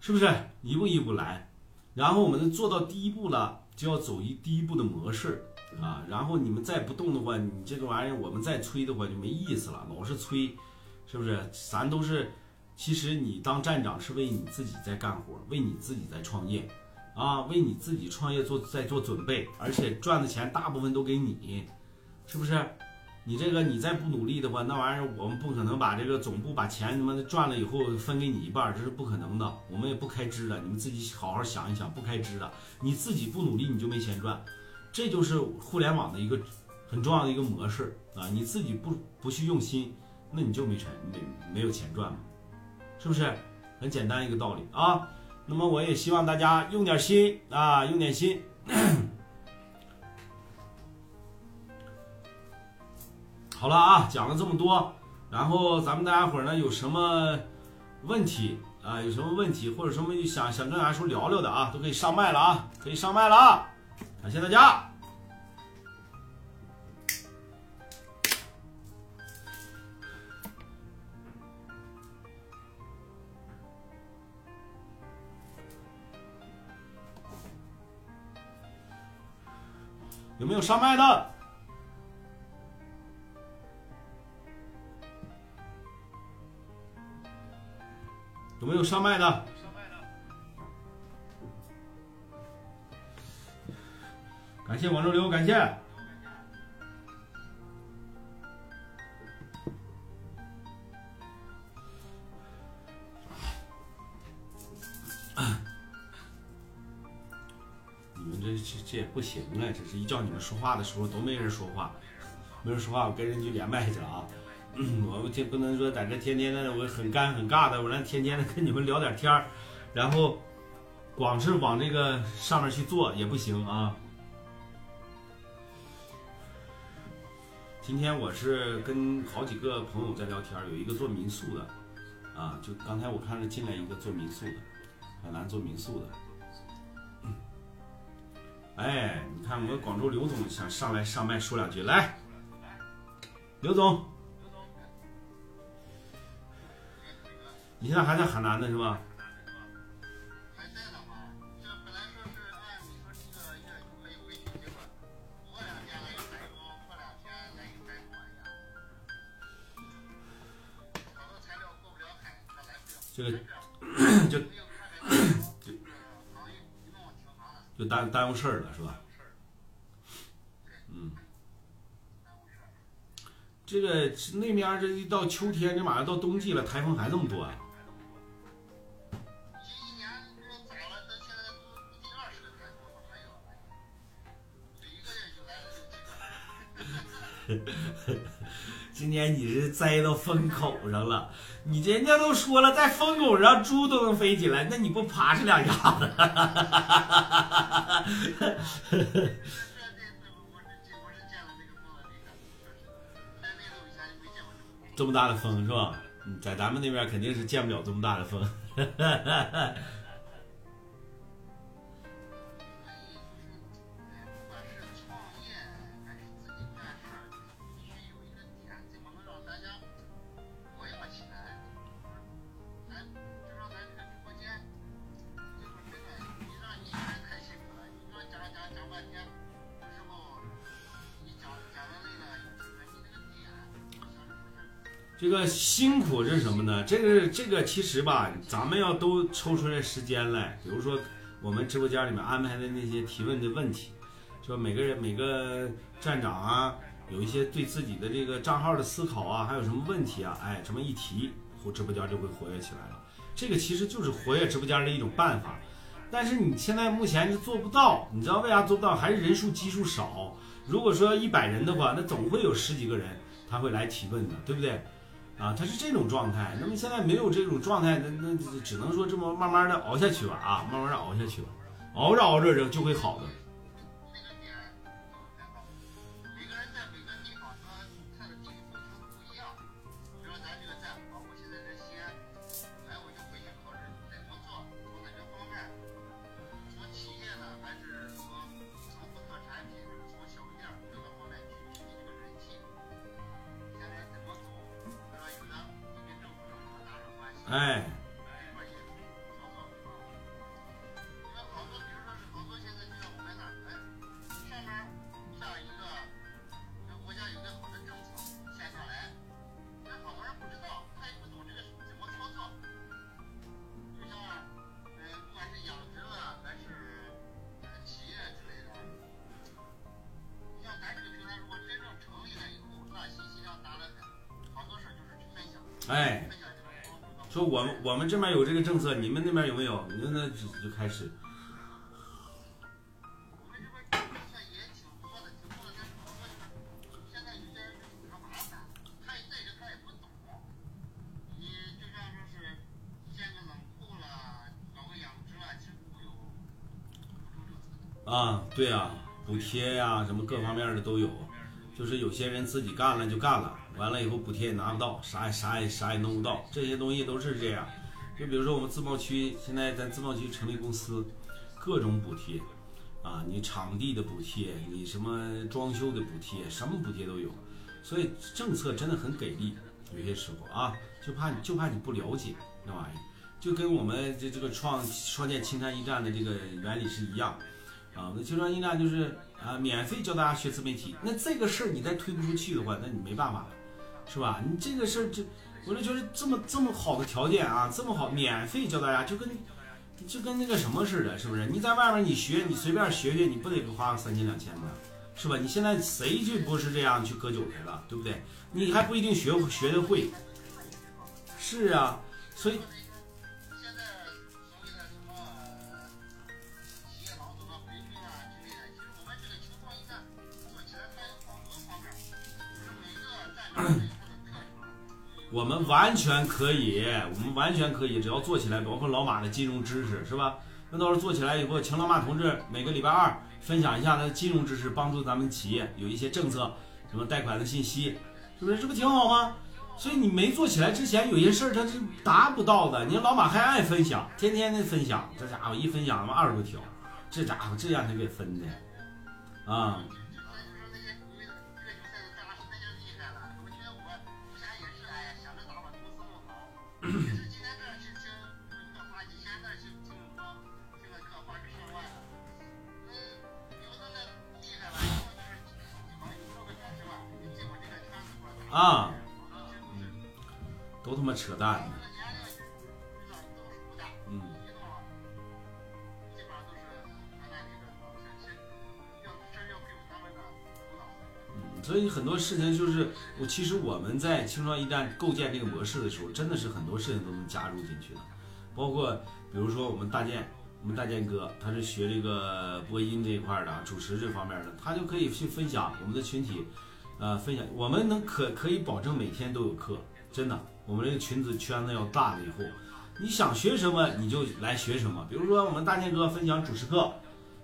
是不是？一步一步来。然后我们做到第一步了，就要走一第一步的模式啊。然后你们再不动的话，你这个玩意儿我们再催的话就没意思了，老是催，是不是？咱都是，其实你当站长是为你自己在干活，为你自己在创业，啊，为你自己创业做在做准备，而且赚的钱大部分都给你，是不是？你这个你再不努力的话，那玩意儿我们不可能把这个总部把钱他妈的赚了以后分给你一半，这是不可能的。我们也不开支的，你们自己好好想一想，不开支的，你自己不努力你就没钱赚，这就是互联网的一个很重要的一个模式啊！你自己不不去用心，那你就没钱没没有钱赚嘛，是不是？很简单一个道理啊。那么我也希望大家用点心啊，用点心。好了啊，讲了这么多，然后咱们大家伙儿呢有什么问题啊？有什么问题或者什么想想跟俺叔聊聊的啊，都可以上麦了啊，可以上麦了啊！感谢大家。有没有上麦的？有没有上麦的？感谢广州流，感谢。你们这这这也不行啊！这是一叫你们说话的时候都没人说话，没人说话，我跟人就连麦去了啊。我们这不能说在这天天的，我很干很尬的，我让天天的跟你们聊点天儿，然后光是往这个上面去做也不行啊。今天我是跟好几个朋友在聊天，有一个做民宿的，啊，就刚才我看着进来一个做民宿的，海南做民宿的。哎，你看我们广州刘总想上来上麦说两句，来，刘总。你现在还在海南呢是吧？还在呢嘛？这本来说是按你说这个月可以回去，结果过两天来一台风，过两天来一台风呀。好多材料过不了海，它来不了。这个就就行业一弄停航了。就耽耽误事儿了是吧？嗯。这个那面这一到秋天，这马上到冬季了，台风还那么多啊？今年你是栽到风口上了，你人家都说了，在风口上猪都能飞起来，那你不爬哧两下子？这么大的风是吧？嗯，在咱们那边肯定是见不了这么大的风。这个辛苦是什么呢？这个这个其实吧，咱们要都抽出来时间来，比如说我们直播间里面安排的那些提问的问题，说每个人每个站长啊，有一些对自己的这个账号的思考啊，还有什么问题啊，哎，这么一提，活直播间就会活跃起来了。这个其实就是活跃直播间的一种办法，但是你现在目前是做不到，你知道为啥做不到？还是人数基数少。如果说一百人的话，那总会有十几个人他会来提问的，对不对？啊，他是这种状态。那么现在没有这种状态，那那只能说这么慢慢的熬下去吧，啊，慢慢的熬下去吧，熬着熬着人就会好的。库了，搞个养殖了，其实都有补助政策。啊，对啊，补贴呀、什么各方面的都有。就是有些人自己干了就干了，完了以后补贴也拿不到，啥也啥也啥也弄不到，这些东西都是这样。就比如说我们自贸区，现在咱自贸区成立公司，各种补贴，啊，你场地的补贴，你什么装修的补贴，什么补贴都有。所以政策真的很给力，有些时候啊，就怕你就怕你不了解那玩意儿，就跟我们这这个创创建青山驿站的这个原理是一样。啊，那青山驿站就是啊，免费教大家学自媒体。那这个事儿你再推不出去的话，那你没办法了，是吧？你这个事儿，这我就觉得这么这么好的条件啊，这么好，免费教大家，就跟就跟那个什么似的，是不是？你在外面你学，你随便学学，你不得花个三千两千的，是吧？你现在谁去不是这样去割韭菜了，对不对？你还不一定学学得会。是啊，所以 我们完全可以，我们完全可以，只要做起来，包括老马的金融知识，是吧？那到时候做起来以后，请老马同志每个礼拜二分享一下他的金融知识，帮助咱们企业有一些政策，什么贷款的信息，是不是？这不挺好吗？所以你没做起来之前，有些事儿他是达不到的。你看老马还爱分享，天天的分享，这家伙一分享他妈二十多条，这家伙这样他给分的，啊，啊，都他妈扯淡所以很多事情就是我其实我们在青创驿站构建这个模式的时候，真的是很多事情都能加入进去的，包括比如说我们大建，我们大建哥他是学这个播音这一块的，主持这方面的，他就可以去分享我们的群体，呃，分享，我们能可可以保证每天都有课，真的，我们这个群子圈子要大了以后，你想学什么你就来学什么。比如说我们大建哥分享主持课，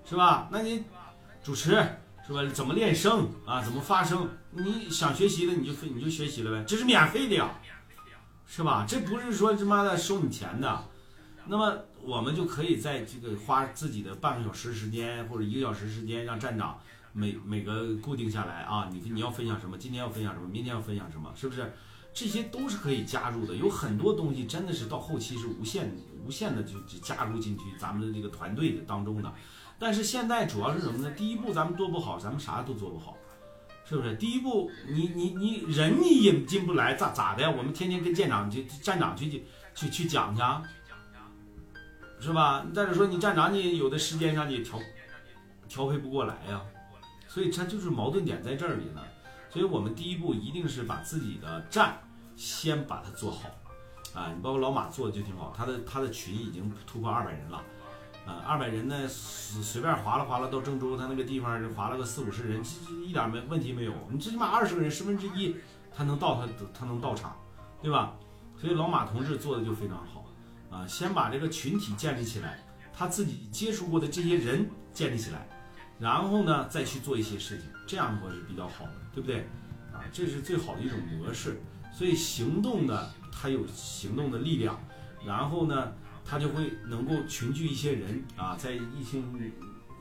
是吧？那你主持是吧？怎么练声啊？怎么发声？你想学习的你就你就学习了呗，这是免费的呀，是吧？这不是说他妈的收你钱的。那么我们就可以在这个花自己的半个小时时间或者一个小时时间，让站长。每每个固定下来啊，你你要分享什么？今天要分享什么？明天要分享什么？是不是？这些都是可以加入的。有很多东西真的是到后期是无限无限的就就加入进去咱们的这个团队的当中的。但是现在主要是什么呢？第一步咱们做不好，咱们啥都做不好，是不是？第一步你你你人你引进不来咋咋的？我们天天跟舰长去站长去去去去讲去，是吧？再者说你站长你有的时间上你调调配不过来呀。所以他就是矛盾点在这里呢，所以我们第一步一定是把自己的站先把它做好，啊，你包括老马做的就挺好，他的他的群已经突破二百人了，啊，二百人呢随随便划拉划拉到郑州，他那个地方就划了个四五十人，其实一点没问题没有，你最起码二十个人十分之一他能到他他能到场，对吧？所以老马同志做的就非常好，啊，先把这个群体建立起来，他自己接触过的这些人建立起来。然后呢，再去做一些事情，这样的话是比较好的，对不对？啊，这是最好的一种模式。所以行动呢，它有行动的力量，然后呢，他就会能够群聚一些人啊，在一些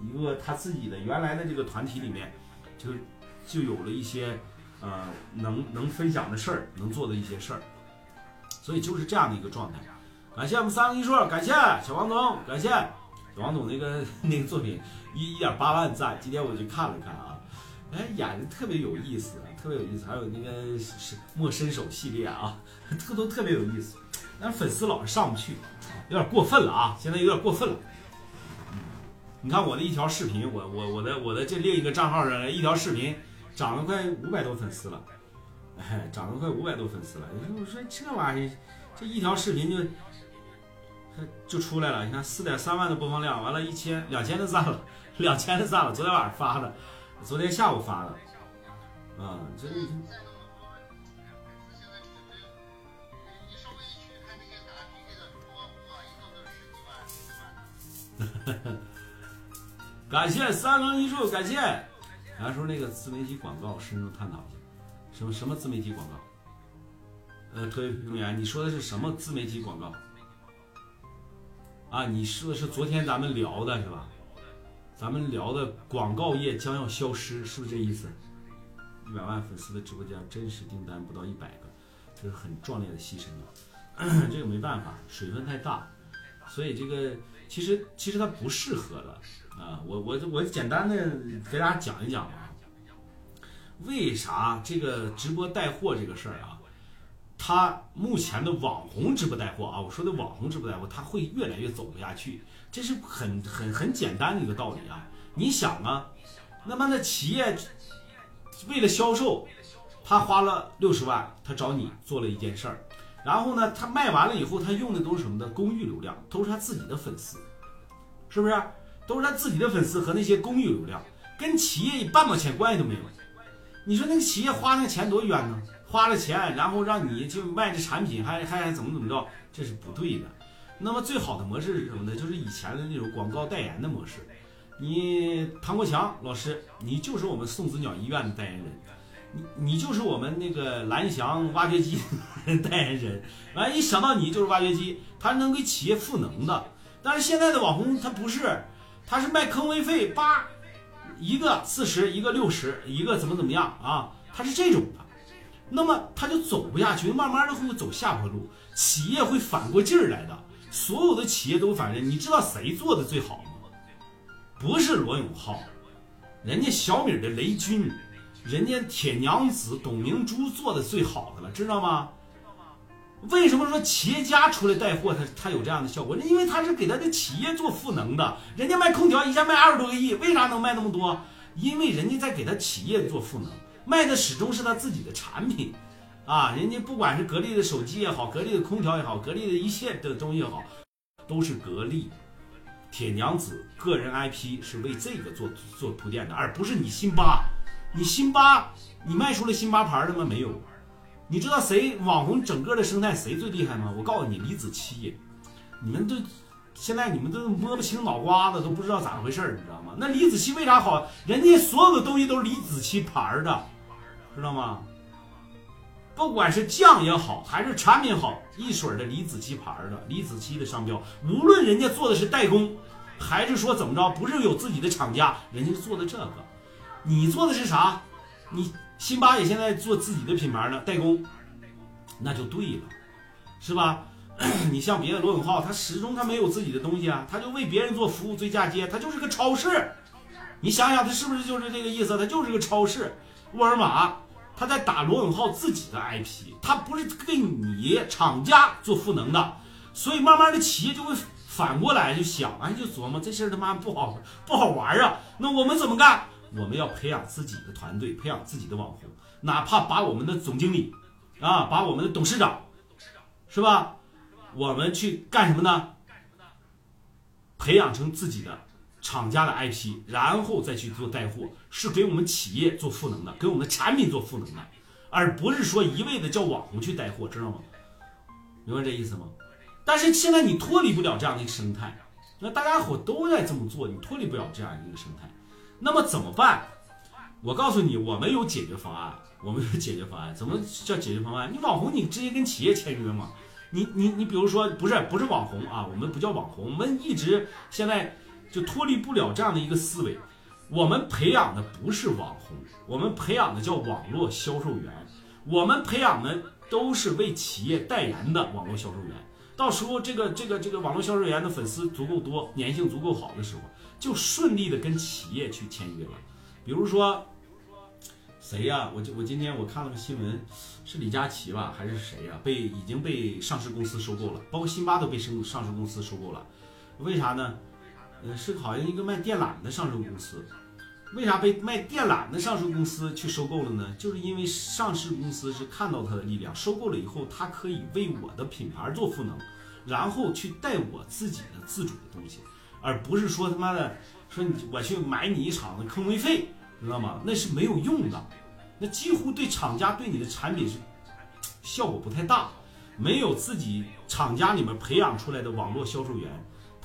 一个他自己的原来的这个团体里面，就就有了一些呃能能分享的事儿，能做的一些事儿。所以就是这样的一个状态。感谢我们三个一说，感谢小王总，感谢小王总那个 那个作品。一一点八万赞，今天我去看了看啊，哎，演的特别有意思，特别有意思，还有那个是莫伸手系列啊，特都特别有意思，但是粉丝老是上不去，有点过分了啊，现在有点过分了。你看我的一条视频，我我我的我的这另一个账号上一条视频涨了快五百多粉丝了，哎，涨了快五百多粉丝了。我说这玩意，这一条视频就就出来了，你看四点三万的播放量，完了一千两千的赞了。两千的赞了，昨天晚上发的，昨天下午发的，啊，这。感谢三横一竖，感谢。然后说那个自媒体广告，深入探讨一下，什么什么自媒体广告？呃，各位朋友你说的是什么自媒体广告？啊，你说的是昨天咱们聊的是吧？咱们聊的广告业将要消失，是不是这意思？一百万粉丝的直播间，真实订单不到一百个，这是很壮烈的牺牲啊！这个没办法，水分太大，所以这个其实其实它不适合的啊！我我我简单的给大家讲一讲啊，为啥这个直播带货这个事儿啊，它目前的网红直播带货啊，我说的网红直播带货，它会越来越走不下去。这是很很很简单的一个道理啊！你想啊，那么那企业为了销售，他花了六十万，他找你做了一件事儿，然后呢，他卖完了以后，他用的都是什么的公域流量，都是他自己的粉丝，是不是？都是他自己的粉丝和那些公域流量，跟企业半毛钱关系都没有。你说那个企业花那个钱多冤呢？花了钱，然后让你就卖这产品，还还还怎么怎么着？这是不对的。那么最好的模式是什么呢？就是以前的那种广告代言的模式。你唐国强老师，你就是我们送子鸟医院的代言人，你你就是我们那个蓝翔挖掘机 代言人。完一想到你就是挖掘机，他能给企业赋能的。但是现在的网红他不是，他是卖坑位费，八一个四十，一个六十，一个怎么怎么样啊？他是这种的，那么他就走不下去，慢慢的会走下坡路，企业会反过劲儿来的。所有的企业都反着，你知道谁做的最好吗？不是罗永浩，人家小米的雷军，人家铁娘子董明珠做的最好的了，知道吗？知道吗为什么说企业家出来带货，他他有这样的效果？因为他是给他的企业做赋能的。人家卖空调一下卖二十多个亿，为啥能卖那么多？因为人家在给他企业做赋能，卖的始终是他自己的产品。啊，人家不管是格力的手机也好，格力的空调也好，格力的一切的东西也好，都是格力铁娘子个人 IP 是为这个做做铺垫的，而不是你辛巴，你辛巴，你卖出了辛巴牌的吗？没有。你知道谁网红整个的生态谁最厉害吗？我告诉你，李子柒。你们都现在你们都摸不清脑瓜子，都不知道咋回事儿，你知道吗？那李子柒为啥好？人家所有的东西都是李子柒牌的，知道吗？不管是酱也好，还是产品好，一水儿的李子柒牌的，李子柒的商标，无论人家做的是代工，还是说怎么着，不是有自己的厂家，人家做的这个，你做的是啥？你辛巴也现在做自己的品牌了，代工，那就对了，是吧？你像别的罗永浩，他始终他没有自己的东西啊，他就为别人做服务最嫁接，他就是个超市。你想想，他是不是就是这个意思？他就是个超市。沃尔玛。他在打罗永浩自己的 IP，他不是给你厂家做赋能的，所以慢慢的企业就会反过来就想，哎，就琢磨这事儿他妈不好不好玩啊。那我们怎么干？我们要培养自己的团队，培养自己的网红，哪怕把我们的总经理啊，把我们的董事长，是吧？我们去干什么呢？培养成自己的。厂家的 IP，然后再去做带货，是给我们企业做赋能的，给我们的产品做赋能的，而不是说一味的叫网红去带货，知道吗？明白这意思吗？但是现在你脱离不了这样的一个生态，那大家伙都在这么做，你脱离不了这样一个生态，那么怎么办？我告诉你，我们有解决方案，我们有解决方案。怎么叫解决方案？你网红，你直接跟企业签约嘛？你你你，比如说，不是不是网红啊，我们不叫网红，我们一直现在。就脱离不了这样的一个思维，我们培养的不是网红，我们培养的叫网络销售员，我们培养的都是为企业代言的网络销售员。到时候这个这个这个网络销售员的粉丝足够多，粘性足够好的时候，就顺利的跟企业去签约了。比如说谁呀？我就我今天我看了个新闻，是李佳琦吧，还是谁呀？被已经被上市公司收购了，包括辛巴都被上上市公司收购了，为啥呢？呃，是好像一个卖电缆的上市公司，为啥被卖电缆的上市公司去收购了呢？就是因为上市公司是看到它的力量，收购了以后，它可以为我的品牌做赋能，然后去带我自己的自主的东西，而不是说他妈的说你我去买你一场的坑位费，知道吗？那是没有用的，那几乎对厂家对你的产品是效果不太大，没有自己厂家里面培养出来的网络销售员。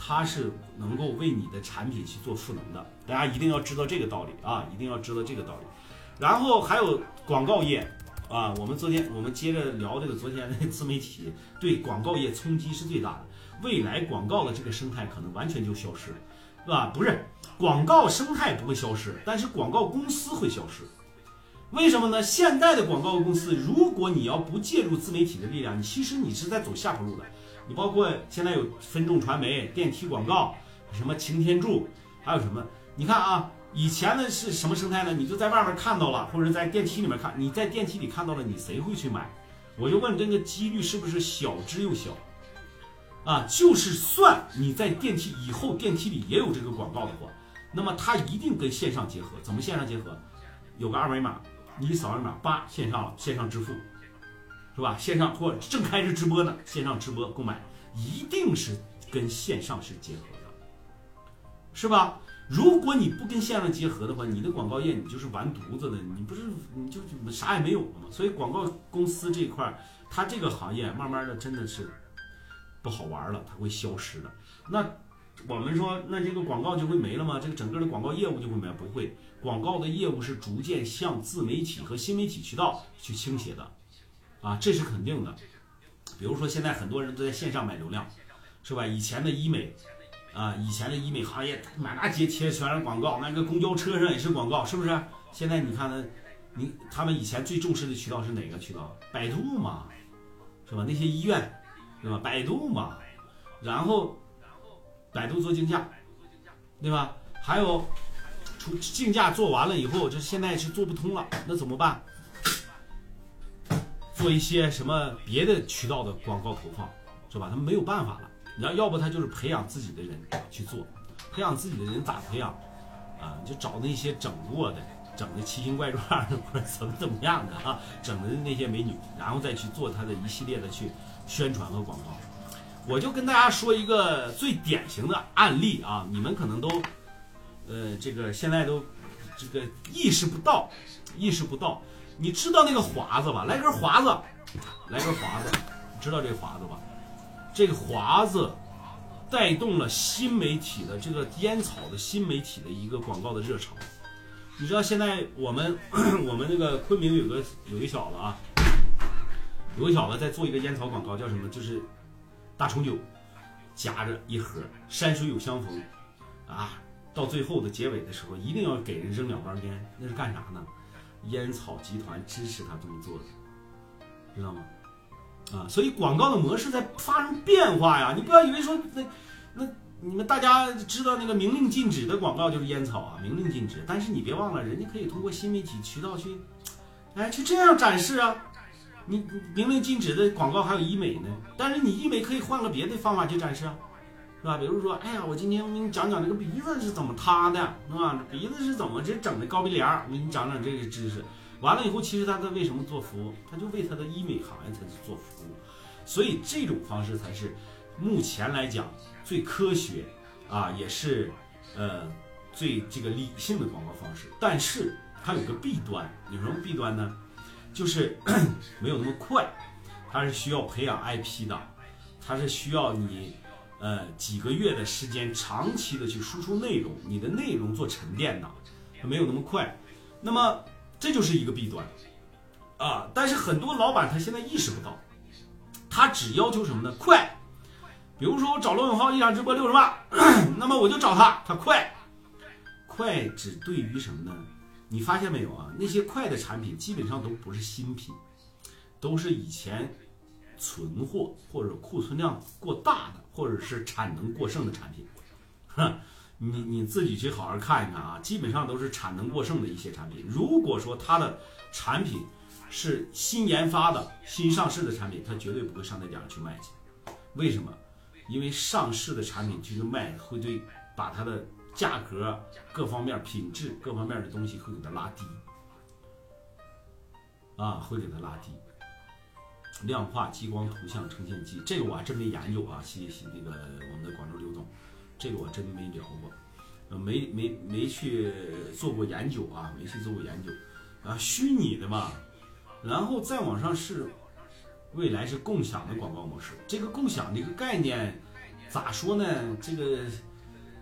他是能够为你的产品去做赋能的，大家一定要知道这个道理啊，一定要知道这个道理。然后还有广告业啊，我们昨天我们接着聊这个昨天的自媒体对广告业冲击是最大的，未来广告的这个生态可能完全就消失了，是吧？不是，广告生态不会消失，但是广告公司会消失。为什么呢？现在的广告公司，如果你要不介入自媒体的力量，你其实你是在走下坡路的。你包括现在有分众传媒、电梯广告，什么擎天柱，还有什么？你看啊，以前的是什么生态呢？你就在外面看到了，或者在电梯里面看，你在电梯里看到了，你谁会去买？我就问这个几率是不是小之又小？啊，就是算你在电梯以后电梯里也有这个广告的话，那么它一定跟线上结合。怎么线上结合？有个二维码，你扫二维码，叭，线上了，线上支付。是吧？线上或正开着直播呢，线上直播购买一定是跟线上是结合的，是吧？如果你不跟线上结合的话，你的广告业你就是完犊子的，你不是你就啥也没有了吗？所以广告公司这一块，它这个行业慢慢的真的是不好玩了，它会消失的。那我们说，那这个广告就会没了吗？这个整个的广告业务就会没？不会，广告的业务是逐渐向自媒体和新媒体渠道去倾斜的。啊，这是肯定的。比如说，现在很多人都在线上买流量，是吧？以前的医美，啊，以前的医美行业满大街贴全是广告，那个公交车上也是广告，是不是？现在你看呢，你他们以前最重视的渠道是哪个渠道？百度嘛，是吧？那些医院，是吧？百度嘛，然后百度做竞价，对吧？还有，出竞价做完了以后，这现在是做不通了，那怎么办？做一些什么别的渠道的广告投放，是吧？他们没有办法了。你要要不他就是培养自己的人去做，培养自己的人咋培养？啊，就找那些整过的，整的奇形怪状的或者怎么怎么样的啊，整的那些美女，然后再去做他的一系列的去宣传和广告。我就跟大家说一个最典型的案例啊，你们可能都，呃，这个现在都这个意识不到，意识不到。你知道那个华子吧？来根华子，来根华子，你知道这个华子吧？这个华子带动了新媒体的这个烟草的新媒体的一个广告的热潮。你知道现在我们 我们那个昆明有个有一小子啊，有个小子在做一个烟草广告，叫什么？就是大重九夹着一盒，山水有相逢啊。到最后的结尾的时候，一定要给人扔两包烟，那是干啥呢？烟草集团支持他这么做的，知道吗？啊，所以广告的模式在发生变化呀！你不要以为说那那你们大家知道那个明令禁止的广告就是烟草啊，明令禁止。但是你别忘了，人家可以通过新媒体渠道去，哎，去这样展示啊。你明令禁止的广告还有医美呢，但是你医美可以换个别的方法去展示啊。是吧？比如说，哎呀，我今天我给你讲讲这个鼻子是怎么塌的，是吧？鼻子是怎么这整的高鼻梁？我给你讲讲这个知识。完了以后，其实他在为什么做服务？他就为他的医美行业才是做服务。所以这种方式才是目前来讲最科学啊，也是呃最这个理性的广告方式。但是它有个弊端，有什么弊端呢？就是 没有那么快，它是需要培养 IP 的，它是需要你。呃，几个月的时间，长期的去输出内容，你的内容做沉淀的，它没有那么快。那么这就是一个弊端啊。但是很多老板他现在意识不到，他只要求什么呢？快。比如说我找罗永浩一场直播六十万，那么我就找他，他快。快只对于什么呢？你发现没有啊？那些快的产品基本上都不是新品，都是以前存货或者库存量过大的。或者是产能过剩的产品，哼，你你自己去好好看一看啊，基本上都是产能过剩的一些产品。如果说它的产品是新研发的新上市的产品，它绝对不会上那点儿去卖去。为什么？因为上市的产品去卖，会对把它的价格、各方面品质、各方面的东西会给它拉低，啊，会给它拉低。量化激光图像呈现机，这个我还真没研究啊。谢谢那个我们的广州刘总，这个我真没聊过，呃，没没没去做过研究啊，没去做过研究啊。虚拟的嘛，然后再往上是未来是共享的广告模式。这个共享这个概念咋说呢？这个。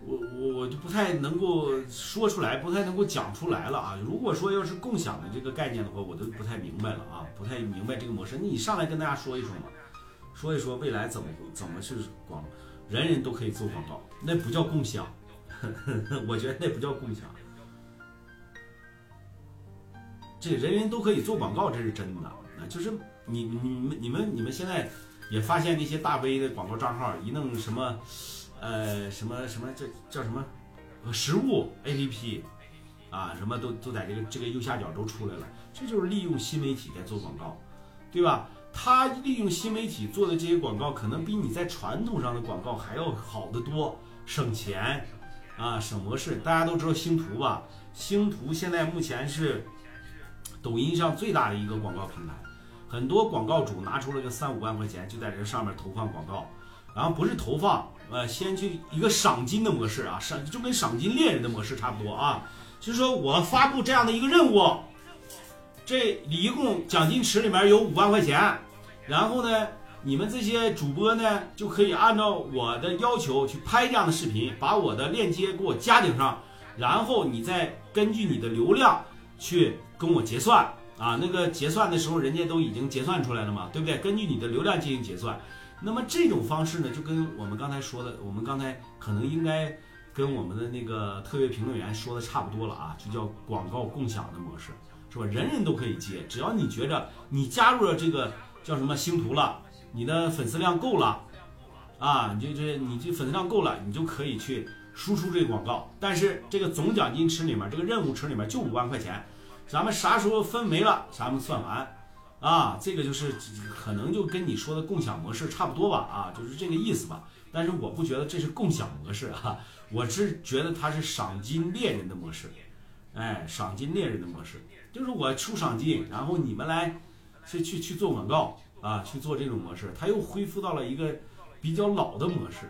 我我我就不太能够说出来，不太能够讲出来了啊！如果说要是共享的这个概念的话，我都不太明白了啊，不太明白这个模式。那你上来跟大家说一说嘛，说一说未来怎么怎么是广，人人都可以做广告，那不叫共享，我觉得那不叫共享。这人人都可以做广告，这是真的啊！就是你你们你们你们现在也发现那些大 V 的广告账号一弄什么。呃，什么什么这叫什么？食物 APP 啊，什么都都在这个这个右下角都出来了。这就是利用新媒体在做广告，对吧？他利用新媒体做的这些广告，可能比你在传统上的广告还要好得多，省钱啊，省模式。大家都知道星图吧？星图现在目前是抖音上最大的一个广告平台，很多广告主拿出了个三五万块钱，就在这上面投放广告。然后不是投放，呃，先去一个赏金的模式啊，赏就跟赏金猎人的模式差不多啊。就是说我发布这样的一个任务，这一共奖金池里面有五万块钱，然后呢，你们这些主播呢就可以按照我的要求去拍这样的视频，把我的链接给我加顶上，然后你再根据你的流量去跟我结算啊。那个结算的时候，人家都已经结算出来了嘛，对不对？根据你的流量进行结算。那么这种方式呢，就跟我们刚才说的，我们刚才可能应该跟我们的那个特别评论员说的差不多了啊，就叫广告共享的模式，是吧？人人都可以接，只要你觉着你加入了这个叫什么星图了，你的粉丝量够了，啊，你就这你这粉丝量够了，你就可以去输出这个广告。但是这个总奖金池里面，这个任务池里面就五万块钱，咱们啥时候分没了，咱们算完。啊，这个就是可能就跟你说的共享模式差不多吧，啊，就是这个意思吧。但是我不觉得这是共享模式啊，我是觉得它是赏金猎人的模式，哎，赏金猎人的模式，就是我出赏金，然后你们来去去去做广告啊，去做这种模式，它又恢复到了一个比较老的模式，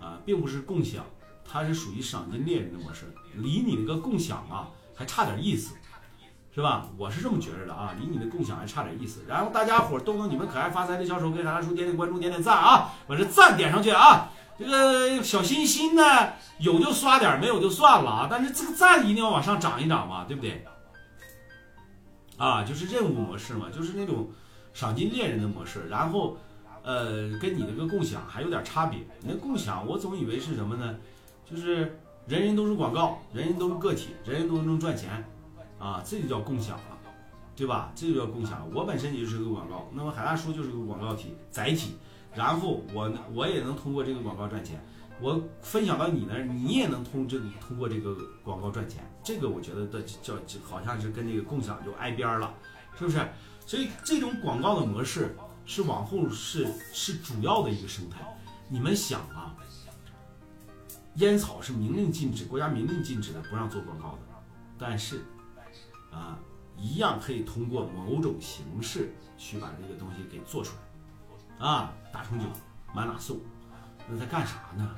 啊，并不是共享，它是属于赏金猎人的模式，离你那个共享啊还差点意思，是吧？我是这么觉着的啊，离你的共享还差点意思。然后大家伙动动你们可爱发财的小手，给海大叔点点关注，点点赞啊，把这赞点上去啊。这个小心心呢，有就刷点，没有就算了啊。但是这个赞一定要往上涨一涨嘛，对不对？啊，就是任务模式嘛，就是那种赏金猎人的模式。然后，呃，跟你那个共享还有点差别。你那共享，我总以为是什么呢？就是人人都是广告，人人都是个体，人人都能赚钱，啊，这就叫共享了，对吧？这就叫共享。我本身就是个广告，那么海大叔就是个广告体载体，然后我我也能通过这个广告赚钱。我分享到你那儿，你也能通这个通过这个广告赚钱，这个我觉得的叫好像是跟这个共享就挨边儿了，是不是？所以这种广告的模式是往后是是主要的一个生态。你们想啊，烟草是明令禁止，国家明令禁止的，不让做广告的，但是啊，一样可以通过某种形式去把这个东西给做出来，啊，大红酒满哪送，那在干啥呢？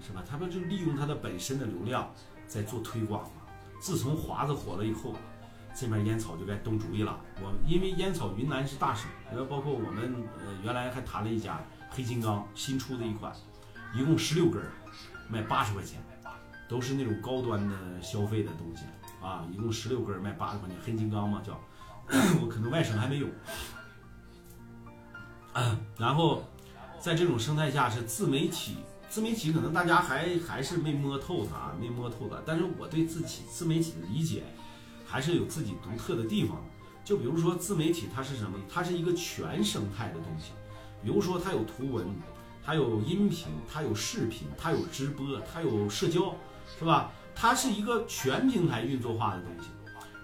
是吧？他不就利用它的本身的流量在做推广吗？自从华子火了以后，这边烟草就该动主意了。我因为烟草云南是大省，然后包括我们呃原来还谈了一家黑金刚新出的一款，一共十六根，卖八十块钱，都是那种高端的消费的东西啊。一共十六根卖八十块钱，黑金刚嘛叫，我可能外省还没有。然后在这种生态下是自媒体。自媒体可能大家还还是没摸透它，没摸透它。但是我对自己自媒体的理解，还是有自己独特的地方的。就比如说自媒体，它是什么？它是一个全生态的东西。比如说它有图文，它有音频，它有视频，它有直播，它有社交，是吧？它是一个全平台运作化的东西。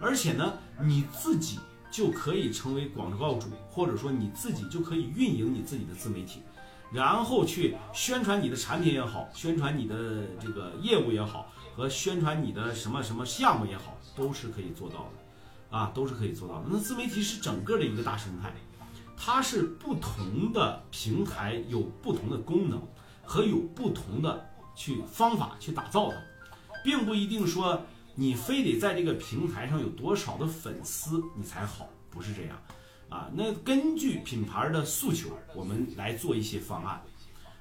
而且呢，你自己就可以成为广告主，或者说你自己就可以运营你自己的自媒体。然后去宣传你的产品也好，宣传你的这个业务也好，和宣传你的什么什么项目也好，都是可以做到的，啊，都是可以做到的。那自媒体是整个的一个大生态，它是不同的平台有不同的功能和有不同的去方法去打造的，并不一定说你非得在这个平台上有多少的粉丝你才好，不是这样。啊，那根据品牌的诉求，我们来做一些方案。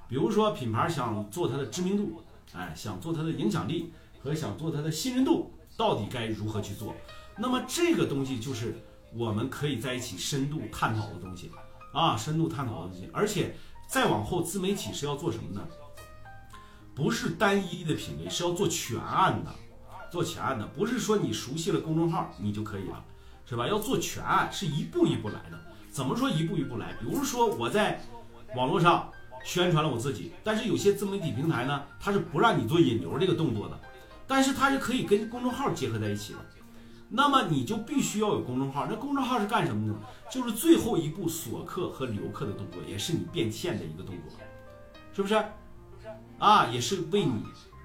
比如说，品牌想做它的知名度，哎，想做它的影响力和想做它的信任度，到底该如何去做？那么这个东西就是我们可以在一起深度探讨的东西啊，深度探讨的东西。而且再往后，自媒体是要做什么呢？不是单一的品类，是要做全案的，做全案的，不是说你熟悉了公众号你就可以了。是吧？要做全案，是一步一步来的。怎么说一步一步来？比如说我在网络上宣传了我自己，但是有些自媒体平台呢，它是不让你做引流这个动作的，但是它是可以跟公众号结合在一起的。那么你就必须要有公众号。那公众号是干什么呢？就是最后一步锁客和留客的动作，也是你变现的一个动作，是不是？啊，也是为你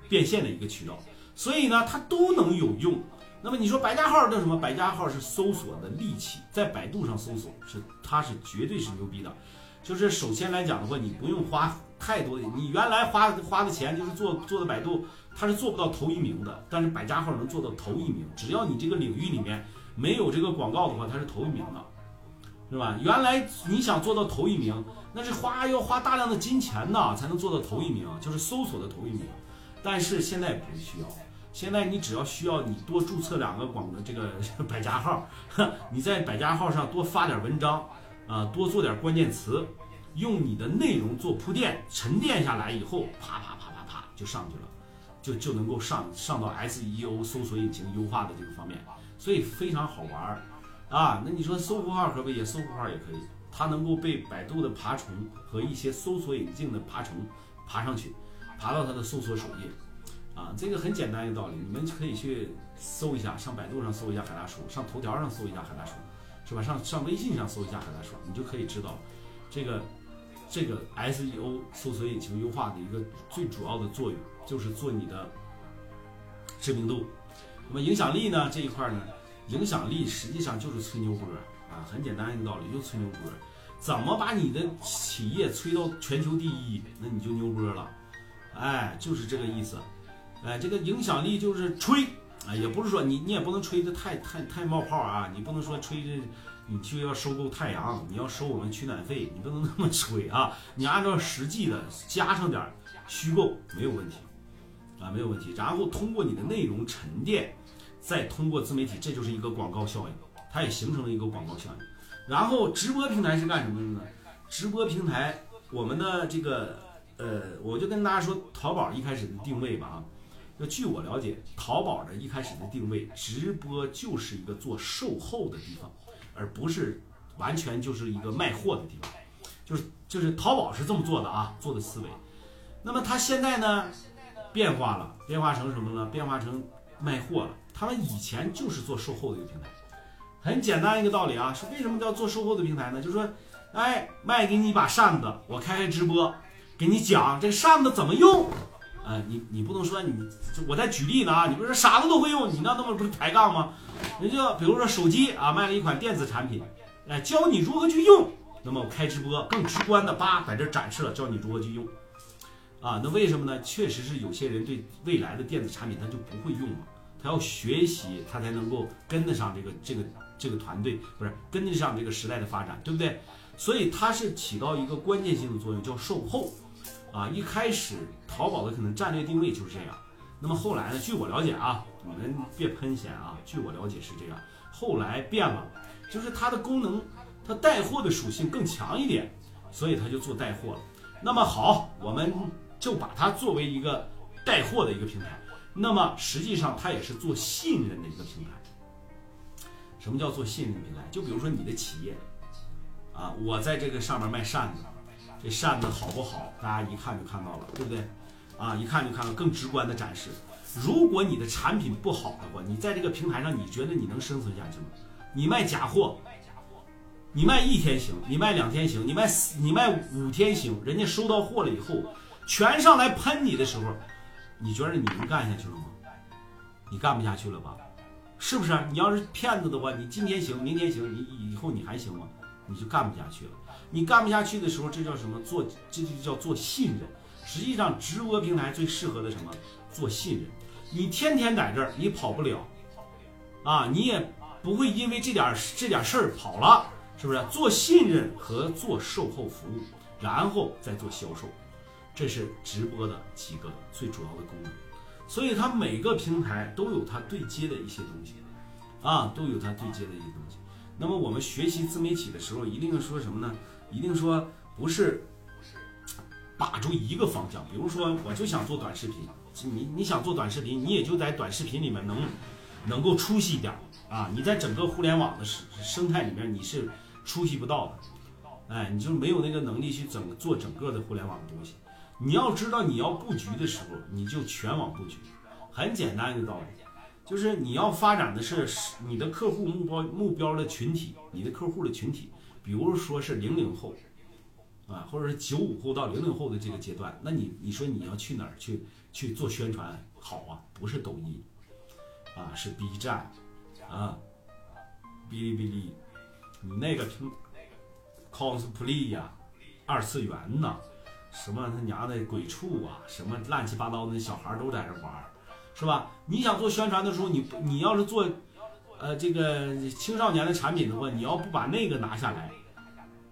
变现的一个渠道。所以呢，它都能有用。那么你说百家号叫什么？百家号是搜索的利器，在百度上搜索是它是绝对是牛逼的。就是首先来讲的话，你不用花太多的，你原来花花的钱就是做做的百度，它是做不到头一名的。但是百家号能做到头一名，只要你这个领域里面没有这个广告的话，它是头一名的，是吧？原来你想做到头一名，那是花要花大量的金钱呐，才能做到头一名，就是搜索的头一名。但是现在不需要。现在你只要需要你多注册两个广的这个百家号，你在百家号上多发点文章，啊，多做点关键词，用你的内容做铺垫，沉淀下来以后，啪啪啪啪啪就上去了，就就能够上上到 SEO 搜索引擎优化的这个方面，所以非常好玩儿啊。那你说搜狐号可不可以？搜狐号也可以，它能够被百度的爬虫和一些搜索引擎的爬虫爬上去，爬到它的搜索首页。啊，这个很简单一个道理，你们可以去搜一下，上百度上搜一下海大叔，上头条上搜一下海大叔，是吧？上上微信上搜一下海大叔，你就可以知道，这个这个 SEO 搜索引擎优化的一个最主要的作用，就是做你的知名度。那么影响力呢这一块呢，影响力实际上就是吹牛波啊，很简单一个道理，就吹牛波。怎么把你的企业吹到全球第一，那你就牛波了，哎，就是这个意思。哎，这个影响力就是吹啊，也不是说你你也不能吹的太太太冒泡啊，你不能说吹着你就要收购太阳，你要收我们取暖费，你不能那么吹啊，你按照实际的加上点虚构没有问题啊，没有问题。然后通过你的内容沉淀，再通过自媒体，这就是一个广告效应，它也形成了一个广告效应。然后直播平台是干什么的呢？直播平台，我们的这个呃，我就跟大家说，淘宝一开始的定位吧啊。那据我了解，淘宝的一开始的定位，直播就是一个做售后的地方，而不是完全就是一个卖货的地方。就是就是淘宝是这么做的啊，做的思维。那么它现在呢，变化了，变化成什么呢？变化成卖货了。他们以前就是做售后的一个平台，很简单一个道理啊，是为什么叫做售后的平台呢？就是说，哎，卖给你一把扇子，我开开直播，给你讲这个扇子怎么用。呃，你你不能说你，我在举例呢啊，你不是傻子都会用，你那那么不是抬杠吗？人家比如说手机啊，卖了一款电子产品，哎，教你如何去用，那么我开直播更直观的叭在这展示了，教你如何去用，啊，那为什么呢？确实是有些人对未来的电子产品他就不会用嘛，他要学习，他才能够跟得上这个这个这个团队，不是跟得上这个时代的发展，对不对？所以它是起到一个关键性的作用，叫售后。啊，一开始淘宝的可能战略定位就是这样，那么后来呢？据我了解啊，你们别喷闲啊，据我了解是这样，后来变了，就是它的功能，它带货的属性更强一点，所以它就做带货了。那么好，我们就把它作为一个带货的一个平台，那么实际上它也是做信任的一个平台。什么叫做信任平台？就比如说你的企业，啊，我在这个上面卖扇子。这扇子好不好？大家一看就看到了，对不对？啊，一看就看到更直观的展示。如果你的产品不好的话，你在这个平台上，你觉得你能生存下去吗？你卖假货，你卖一天行，你卖两天行，你卖你卖五天行，人家收到货了以后，全上来喷你的时候，你觉得你能干下去了吗？你干不下去了吧？是不是？你要是骗子的话，你今天行，明天行，你以后你还行吗？你就干不下去了。你干不下去的时候，这叫什么？做这就叫做信任。实际上，直播平台最适合的什么？做信任。你天天在这儿，你跑不了，啊，你也不会因为这点这点事儿跑了，是不是？做信任和做售后服务，然后再做销售，这是直播的几个最主要的功能。所以，它每个平台都有它对接的一些东西，啊，都有它对接的一些东西。那么，我们学习自媒体的时候，一定说什么呢？一定说不是把住一个方向，比如说我就想做短视频，你你想做短视频，你也就在短视频里面能能够出息一点啊，你在整个互联网的生生态里面你是出息不到的，哎，你就没有那个能力去整做整个的互联网的东西。你要知道你要布局的时候，你就全网布局，很简单一个道理，就是你要发展的是你的客户目标目标的群体，你的客户的群体。比如说是零零后，啊，或者是九五后到零零后的这个阶段，那你你说你要去哪儿去去做宣传好啊？不是抖音，啊，是 B 站，啊，哔哩哔哩，你那个平 cosplay 呀，二次元呐，什么他娘的鬼畜啊，什么乱七八糟的小孩都在这玩，是吧？你想做宣传的时候，你你要是做。呃，这个青少年的产品的话，你要不把那个拿下来，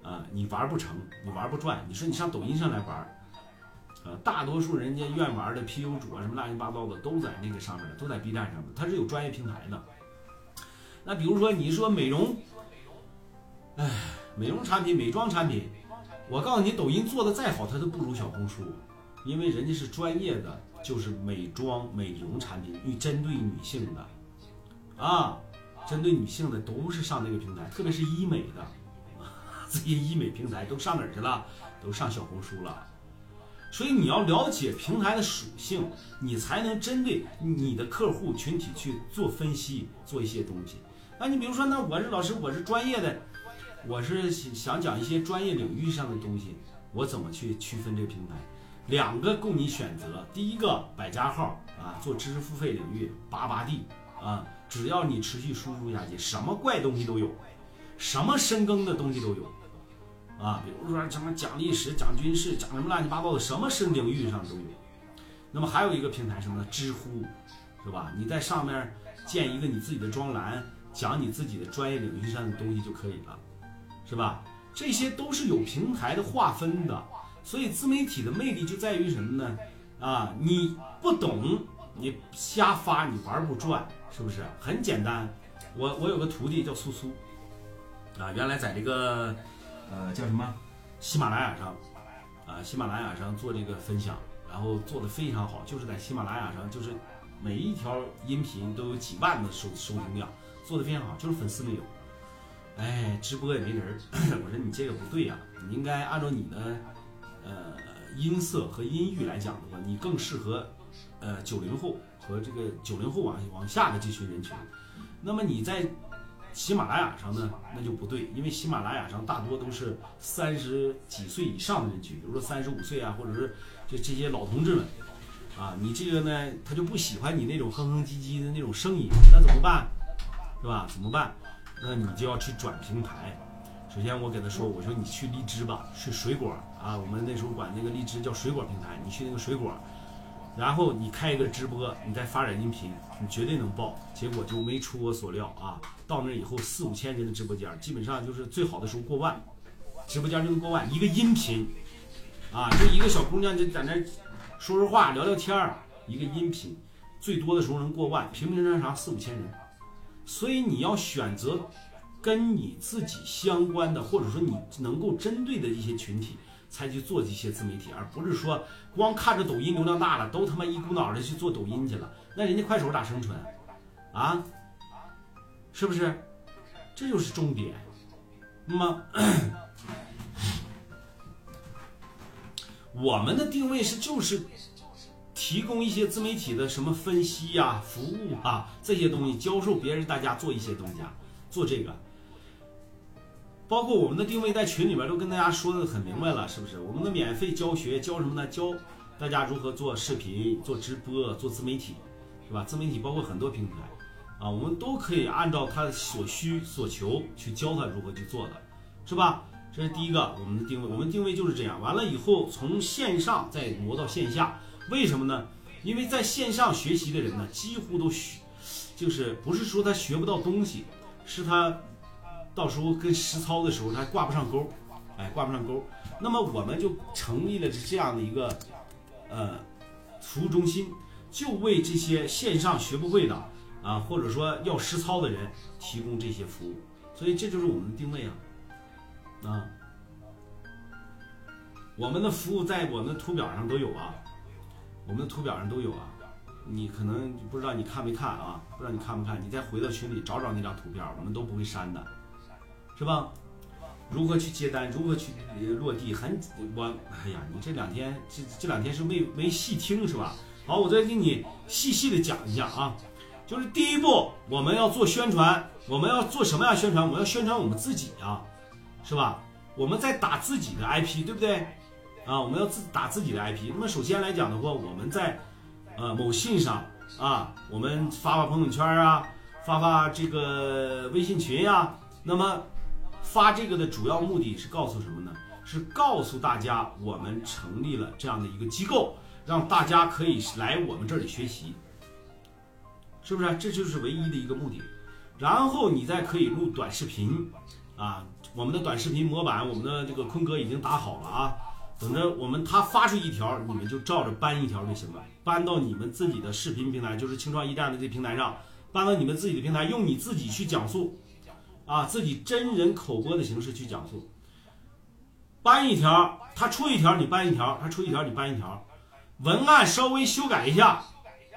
啊，你玩不成，你玩不转。你说你上抖音上来玩，呃，大多数人家愿玩的 PU 主啊，什么乱七八糟的都在那个上面，都在 B 站上面，它是有专业平台的。那比如说你说美容，哎，美容产品、美妆产品，我告诉你，抖音做的再好，它都不如小红书，因为人家是专业的，就是美妆、美容产品，与针对女性的，啊。针对女性的都是上那个平台，特别是医美的，这些医美平台都上哪儿去了？都上小红书了。所以你要了解平台的属性，你才能针对你的客户群体去做分析，做一些东西。那你比如说，那我是老师，我是专业的，我是想讲一些专业领域上的东西，我怎么去区分这个平台？两个供你选择，第一个百家号啊，做知识付费领域，八八 D 啊。只要你持续输出下去，什么怪东西都有，什么深耕的东西都有，啊，比如说什么讲历史、讲军事、讲什么乱七八糟的，什么深领域上都有。那么还有一个平台什么呢？知乎，是吧？你在上面建一个你自己的专栏，讲你自己的专业领域上的东西就可以了，是吧？这些都是有平台的划分的，所以自媒体的魅力就在于什么呢？啊，你不懂，你瞎发，你玩不转，是不是？很简单，我我有个徒弟叫苏苏，啊，原来在这个呃叫什么喜马拉雅上，啊喜马拉雅上做这个分享，然后做的非常好，就是在喜马拉雅上，就是每一条音频都有几万的收收听量，做的非常好，就是粉丝没有。哎，直播也没人儿。我说你这个不对呀、你应该按照你的呃音色和音域来讲的话，你更适合呃九零后和这个九零后往往下的这群人群。那么你在喜马拉雅上呢，那就不对，因为喜马拉雅上大多都是三十几岁以上的人群，比如说三十五岁啊，或者是就这些老同志们啊，你这个呢，他就不喜欢你那种哼哼唧唧的那种声音，那怎么办？是吧？怎么办？那你就要去转平台。首先我给他说，我说你去荔枝吧，去水果啊，我们那时候管那个荔枝叫水果平台，你去那个水果，然后你开一个直播，你再发展音频，你绝对能爆。结果就没出我所料啊，到那以后四五千人的直播间，基本上就是最好的时候过万，直播间就能过万，一个音频啊，就一个小姑娘就在那说说话聊聊天儿，一个音频最多的时候能过万，平平常常四五千人。所以你要选择跟你自己相关的，或者说你能够针对的一些群体，才去做这些自媒体，而不是说光看着抖音流量大了，都他妈一股脑的去做抖音去了，那人家快手咋生存啊？是不是？这就是重点。那么，我们的定位是就是提供一些自媒体的什么分析呀、服务啊这些东西，教授别人大家做一些东西啊，做这个。包括我们的定位在群里边都跟大家说的很明白了，是不是？我们的免费教学教什么呢？教大家如何做视频、做直播、做自媒体，是吧？自媒体包括很多平台啊，我们都可以按照他所需所求去教他如何去做的，是吧？这是第一个我们的定位，我们定位就是这样。完了以后，从线上再挪到线下，为什么呢？因为在线上学习的人呢，几乎都学，就是不是说他学不到东西，是他到时候跟实操的时候他挂不上钩，哎，挂不上钩。那么我们就成立了这样的一个呃服务中心，就为这些线上学不会的啊，或者说要实操的人提供这些服务。所以这就是我们的定位啊。啊，我们的服务在我们的图表上都有啊，我们的图表上都有啊。你可能不知道你看没看啊？不知道你看没看？你再回到群里找找那张图片，我们都不会删的，是吧？如何去接单？如何去呃落地？很我哎呀，你这两天这这两天是没没细听是吧？好，我再给你细细的讲一下啊。就是第一步，我们要做宣传，我们要做什么样宣传？我们要宣传我们自己啊。是吧？我们在打自己的 IP，对不对？啊，我们要自打自己的 IP。那么首先来讲的话，我们在呃某信上啊，我们发发朋友圈啊，发发这个微信群呀、那么发这个的主要目的是告诉什么呢？是告诉大家我们成立了这样的一个机构，让大家可以来我们这里学习，是不是？这就是唯一的一个目的。然后你再可以录短视频啊。我们的短视频模板，我们的这个坤哥已经打好了啊，等着我们他发出一条，你们就照着搬一条就行了，搬到你们自己的视频平台，就是青创驿站的这平台上，搬到你们自己的平台，用你自己去讲述，啊，自己真人口播的形式去讲述，搬一条，他出一条你搬一条，他出一条你搬一条，文案稍微修改一下，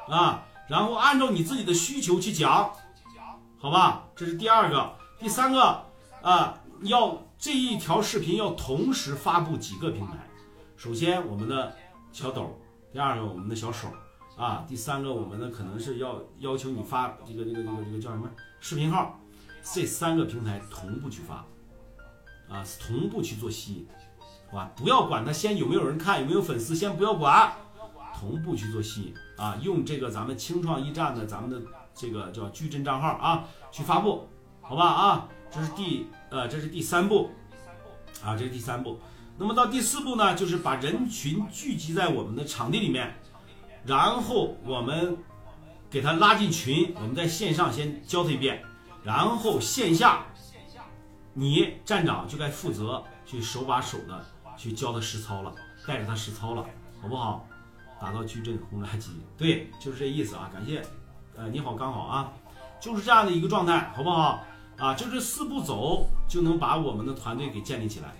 啊，然后按照你自己的需求去讲，好吧，这是第二个，第三个啊。要这一条视频要同时发布几个平台，首先我们的小抖，第二个我们的小手啊，第三个我们的可能是要要求你发这个这个这个这个叫什么视频号，这三个平台同步去发，啊，同步去做吸引，好吧？不要管它先有没有人看，有没有粉丝，先不要管，同步去做吸引啊，用这个咱们青创驿站的咱们的这个叫矩阵账号啊去发布，好吧啊？这是第呃，这是第三步，啊，这是第三步。那么到第四步呢，就是把人群聚集在我们的场地里面，然后我们给他拉进群，我们在线上先教他一遍，然后线下你站长就该负责去手把手的去教他实操了，带着他实操了，好不好？打造矩阵轰炸机，对，就是这意思啊！感谢，呃，你好，刚好啊，就是这样的一个状态，好不好？啊，就这四步走就能把我们的团队给建立起来，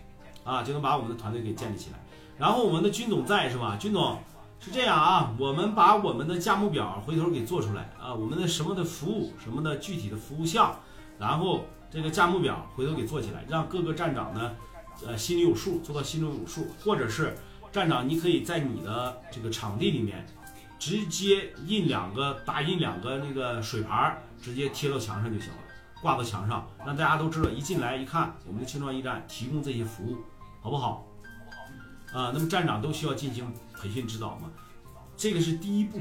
啊，就能把我们的团队给建立起来。然后我们的军总在是吧？军总是这样啊，我们把我们的价目表回头给做出来啊，我们的什么的服务，什么的具体的服务项，然后这个价目表回头给做起来，让各个站长呢，呃，心里有数，做到心中有数，或者是。站长，你可以在你的这个场地里面，直接印两个打印两个那个水牌，直接贴到墙上就行了，挂到墙上，让大家都知道，一进来一看，我们的青创驿站提供这些服务，好不好？啊，那么站长都需要进行培训指导吗？这个是第一步，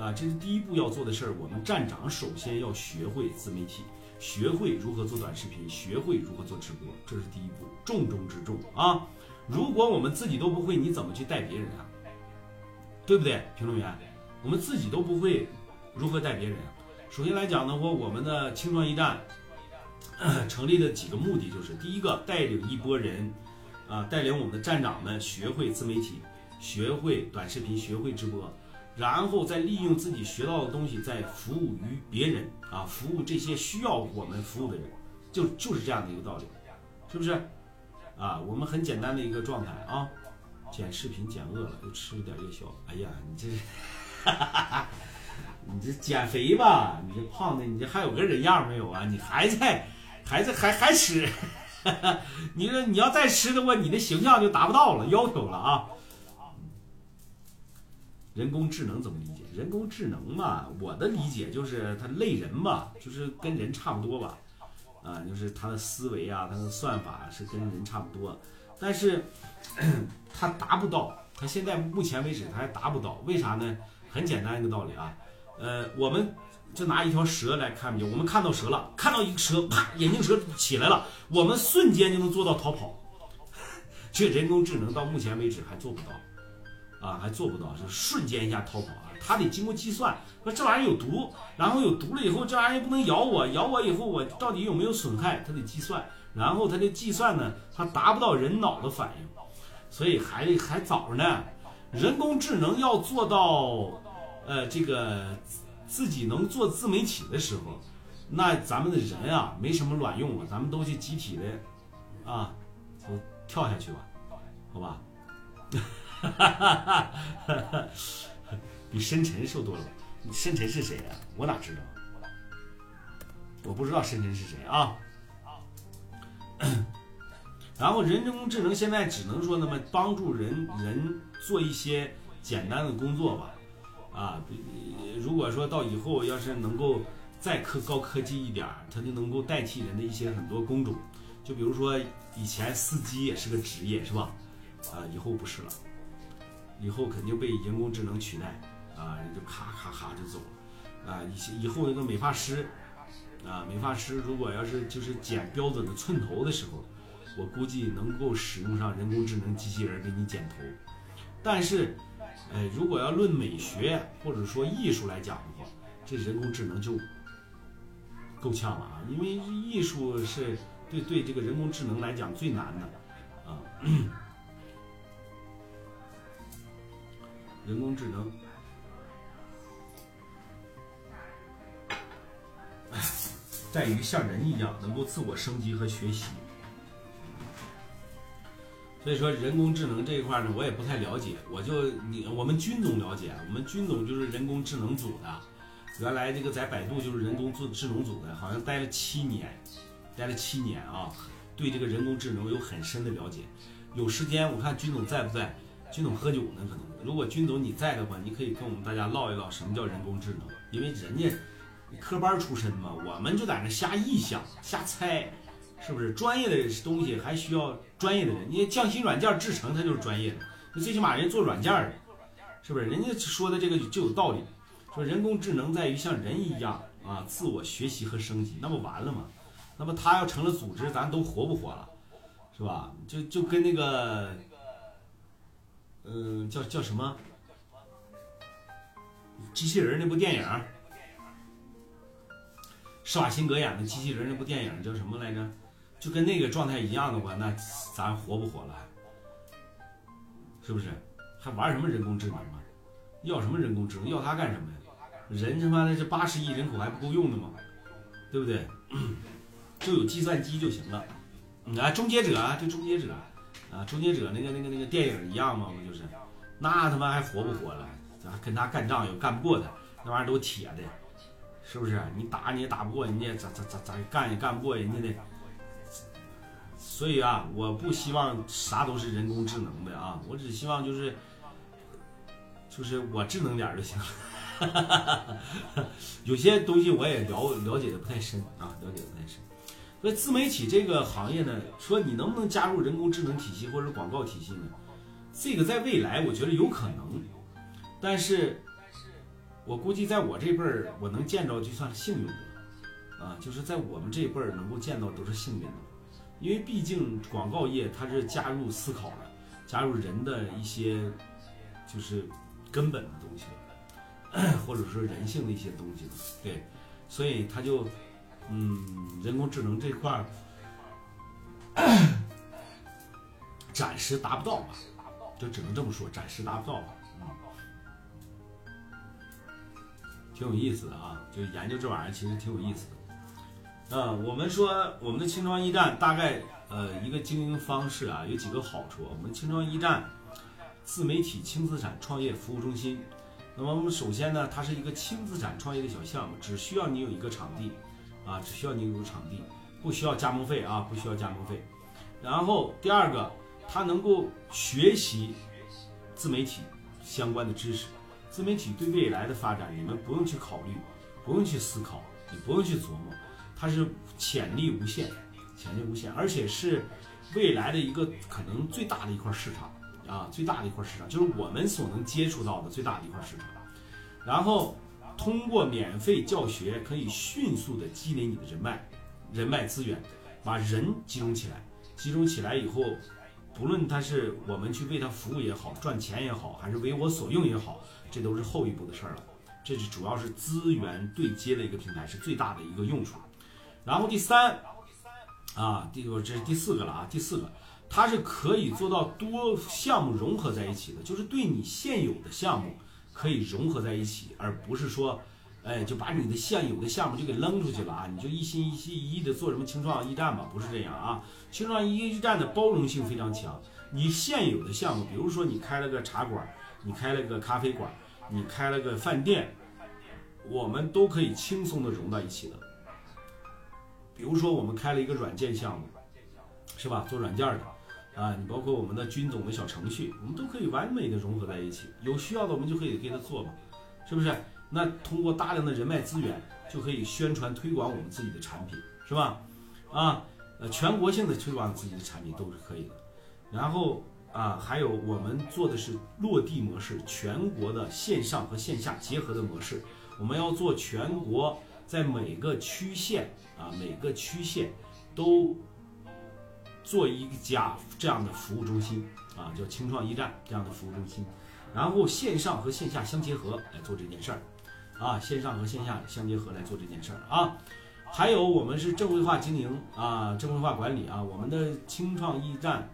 啊，这是第一步要做的事儿。我们站长首先要学会自媒体，学会如何做短视频，学会如何做直播，这是第一步，重中之重啊。如果我们自己都不会，你怎么去带别人啊？对不对，评论员？我们自己都不会，如何带别人？首先来讲呢，我我们的青创驿站成立的几个目的就是：第一个，带领一波人，啊，带领我们的站长们学会自媒体，学会短视频，学会直播，然后再利用自己学到的东西，再服务于别人啊，服务这些需要我们服务的人，就就是这样的一个道理，是不是？啊，我们很简单的一个状态啊，剪视频剪饿了，又吃了点夜宵。哎呀，你这，你这减肥吧？你这胖的，你这还有个人样没有啊？你还在，还在，还还吃？你说你要再吃的话，你的形象就达不到了要求了啊。人工智能怎么理解？人工智能嘛，我的理解就是它类人嘛，就是跟人差不多吧。啊，就是它的思维啊，它的算法是跟人差不多，但是 它达不到，它现在目前为止它还达不到，为啥呢？很简单一个道理啊，呃，我们就拿一条蛇来看比，我们看到蛇了，看到一个蛇，啪，眼镜蛇起来了，我们瞬间就能做到逃跑，这人工智能到目前为止还做不到，啊，还做不到，是瞬间一下逃跑啊。它得经过计算，说这玩意儿有毒，然后有毒了以后，这玩意儿不能咬我，咬我以后我到底有没有损害？它得计算，然后它的计算呢，它达不到人脑的反应，所以还还早呢。人工智能要做到，呃，这个自己能做自媒体的时候，那咱们的人啊没什么卵用了，咱们都去集体的，啊，就跳下去吧，好吧？哈哈哈哈哈。比深沉瘦多了，深沉是谁呀？我哪知道？我不知道深沉是谁啊。然后人工智能现在只能说那么帮助人人做一些简单的工作吧。啊，如果说到以后要是能够再科高科技一点，它就能够代替人的一些很多工种。就比如说以前司机也是个职业，是吧？啊，以后不是了，以后肯定被人工智能取代。啊，人就咔咔咔就走了，啊，以以后那个美发师，啊，美发师如果要是就是剪标准的寸头的时候，我估计能够使用上人工智能机器人给你剪头。但是，哎，如果要论美学或者说艺术来讲的话，这人工智能就够呛了啊，因为艺术是对对这个人工智能来讲最难的啊，人工智能。在于像人一样能够自我升级和学习，所以说人工智能这一块呢，我也不太了解。我就你我们军总了解，我们军总就是人工智能组的，原来这个在百度就是人工智智能组的，好像待了七年，待了七年啊，对这个人工智能有很深的了解。有时间我看军总在不在？军总喝酒呢，可能。如果军总你在的话，你可以跟我们大家唠一唠什么叫人工智能，因为人家。科班出身嘛，我们就在那瞎臆想、瞎猜，是不是？专业的东西还需要专业的人。你匠心软件制成，它就是专业的。那最起码人做软件的，是不是？人家说的这个就有道理，说人工智能在于像人一样啊，自我学习和升级，那不完了吗？那么他要成了组织，咱都活不活了，是吧？就就跟那个，嗯，叫叫什么？机器人那部电影。施瓦辛格演的机器人那部电影叫什么来着？就跟那个状态一样的话，那咱活不活了？是不是？还玩什么人工智能啊？要什么人工智能？要它干什么呀？人他妈的这八十亿人口还不够用的吗？对不对？就有计算机就行了。啊，终结者啊，就终结者啊，终结者那个那个那个电影一样嘛，不就是？那他妈还活不活了？咱跟他干仗也干不过他，那玩意儿都铁的，是不是？你打你也打不过人家，咋咋咋咋干也干不过人家的。所以啊，我不希望啥都是人工智能的啊，我只希望就是就是我智能点就行了。有些东西我也了了解的不太深啊，了解的不太深。所以自媒体这个行业呢，说你能不能加入人工智能体系或者广告体系呢？这个在未来我觉得有可能，但是我估计在我这辈儿我能见着就算幸运的了啊，就是在我们这辈儿能够见到都是幸运的，因为毕竟广告业它是加入思考的，加入人的一些就是根本的东西了，或者说人性的一些东西了，对，所以它就嗯，人工智能这块儿暂时达不到吧。就只能这么说，暂时达不到吧，嗯，挺有意思的啊，就研究这玩意儿其实挺有意思的。嗯，我们说我们的青创驿站大概呃一个经营方式啊有几个好处。我们青创驿站自媒体轻资产创业服务中心，那么我们首先呢，它是一个轻资产创业的小项目，只需要你有一个场地啊，只需要你有个场地，不需要加盟费啊，不需要加盟费。然后第二个。他能够学习自媒体相关的知识，自媒体对未来的发展，你们不用去考虑，不用去思考，也不用去琢磨，它是潜力无限，潜力无限，而且是未来的一个可能最大的一块市场啊，最大的一块市场，就是我们所能接触到的最大的一块市场。然后通过免费教学，可以迅速的积累你的人脉，人脉资源，把人集中起来，集中起来以后。不论他是我们去为他服务也好，赚钱也好，还是为我所用也好，这都是后一步的事儿了。这是主要是资源对接的一个平台，是最大的一个用处。然后第三，啊，第我这是第四个了啊，第四个，它是可以做到多项目融合在一起的，就是对你现有的项目可以融合在一起，而不是说。哎，就把你的现有的项目就给扔出去了啊！你就一心一意一意的做什么青创驿站吧？不是这样啊！青创驿站的包容性非常强。你现有的项目，比如说你开了个茶馆，你开了个咖啡馆，你开了个饭店，我们都可以轻松的融到一起的。比如说我们开了一个软件项目，是吧？做软件的啊，你包括我们的军总的小程序，我们都可以完美的融合在一起。有需要的我们就可以给他做嘛，是不是？那通过大量的人脉资源，就可以宣传推广我们自己的产品，是吧？啊，呃，全国性的推广自己的产品都是可以的。然后啊，还有我们做的是落地模式，全国的线上和线下结合的模式。我们要做全国，在每个区县啊，每个区县都做一家这样的服务中心啊，叫青创驿站这样的服务中心。然后线上和线下相结合来做这件事儿。啊，线上和线下相结合来做这件事儿啊，还有我们是正规化经营啊，正规化管理啊。我们的青创驿站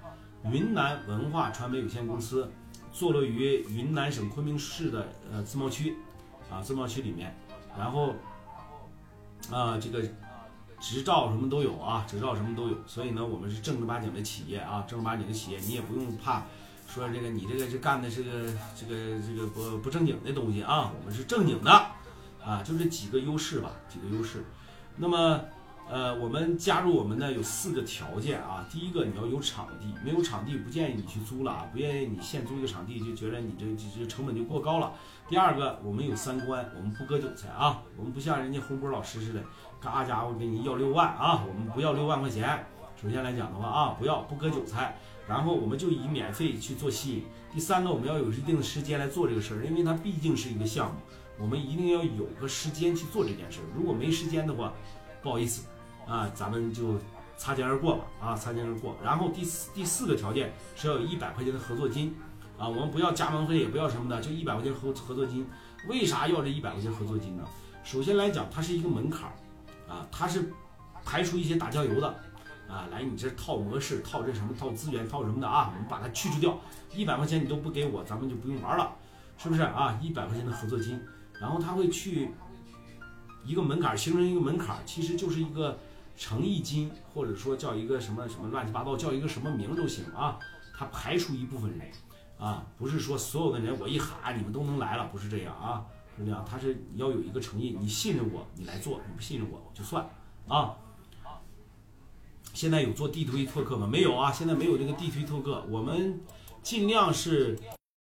云南文化传媒有限公司坐落于云南省昆明市的呃自贸区啊，自贸区里面，然后啊这个执照什么都有啊，执照什么都有，所以呢，我们是正儿八经的企业啊，正儿八经的企业，你也不用怕。说这个你这个是干的是个这个这个不不正经的东西啊，我们是正经的啊，就这几个优势吧，几个优势。那么呃，我们加入我们呢有四个条件啊，第一个你要有场地，没有场地不建议你去租了啊，不愿意你现租一个场地就觉得你这这这成本就过高了。第二个，我们有三观，我们不割韭菜啊，我们不像人家洪波老师似的，嘎家伙给你要六万啊，我们不要六万块钱。首先来讲的话啊，不要不割韭菜。然后我们就以免费去做吸引。第三个，我们要有一定的时间来做这个事儿，因为它毕竟是一个项目，我们一定要有个时间去做这件事儿。如果没时间的话，不好意思啊，咱们就擦肩而过吧啊，擦肩而过。然后第四第四个条件是要有一百块钱的合作金啊，我们不要加盟费，也不要什么的，就一百块钱合合作金。为啥要这一百块钱合作金呢？首先来讲，它是一个门槛儿啊，他是排除一些打酱油的啊，来你这套模式、套这什么、套资源、套什么的啊，我们把它去除掉，一百块钱你都不给我，咱们就不用玩了，是不是啊？一百块钱的合作金，然后他会去一个门槛，形成一个门槛，其实就是一个诚意金，或者说叫一个什么什么乱七八糟，叫一个什么名都行啊。他排除一部分人啊，不是说所有的人我一喊你们都能来了，不是这样啊。是这样，他是要有一个诚意，你信任我，你来做；你不信任我，我就算啊。现在有做地推拓客吗？没有啊，现在没有这个地推拓客，我们尽量是。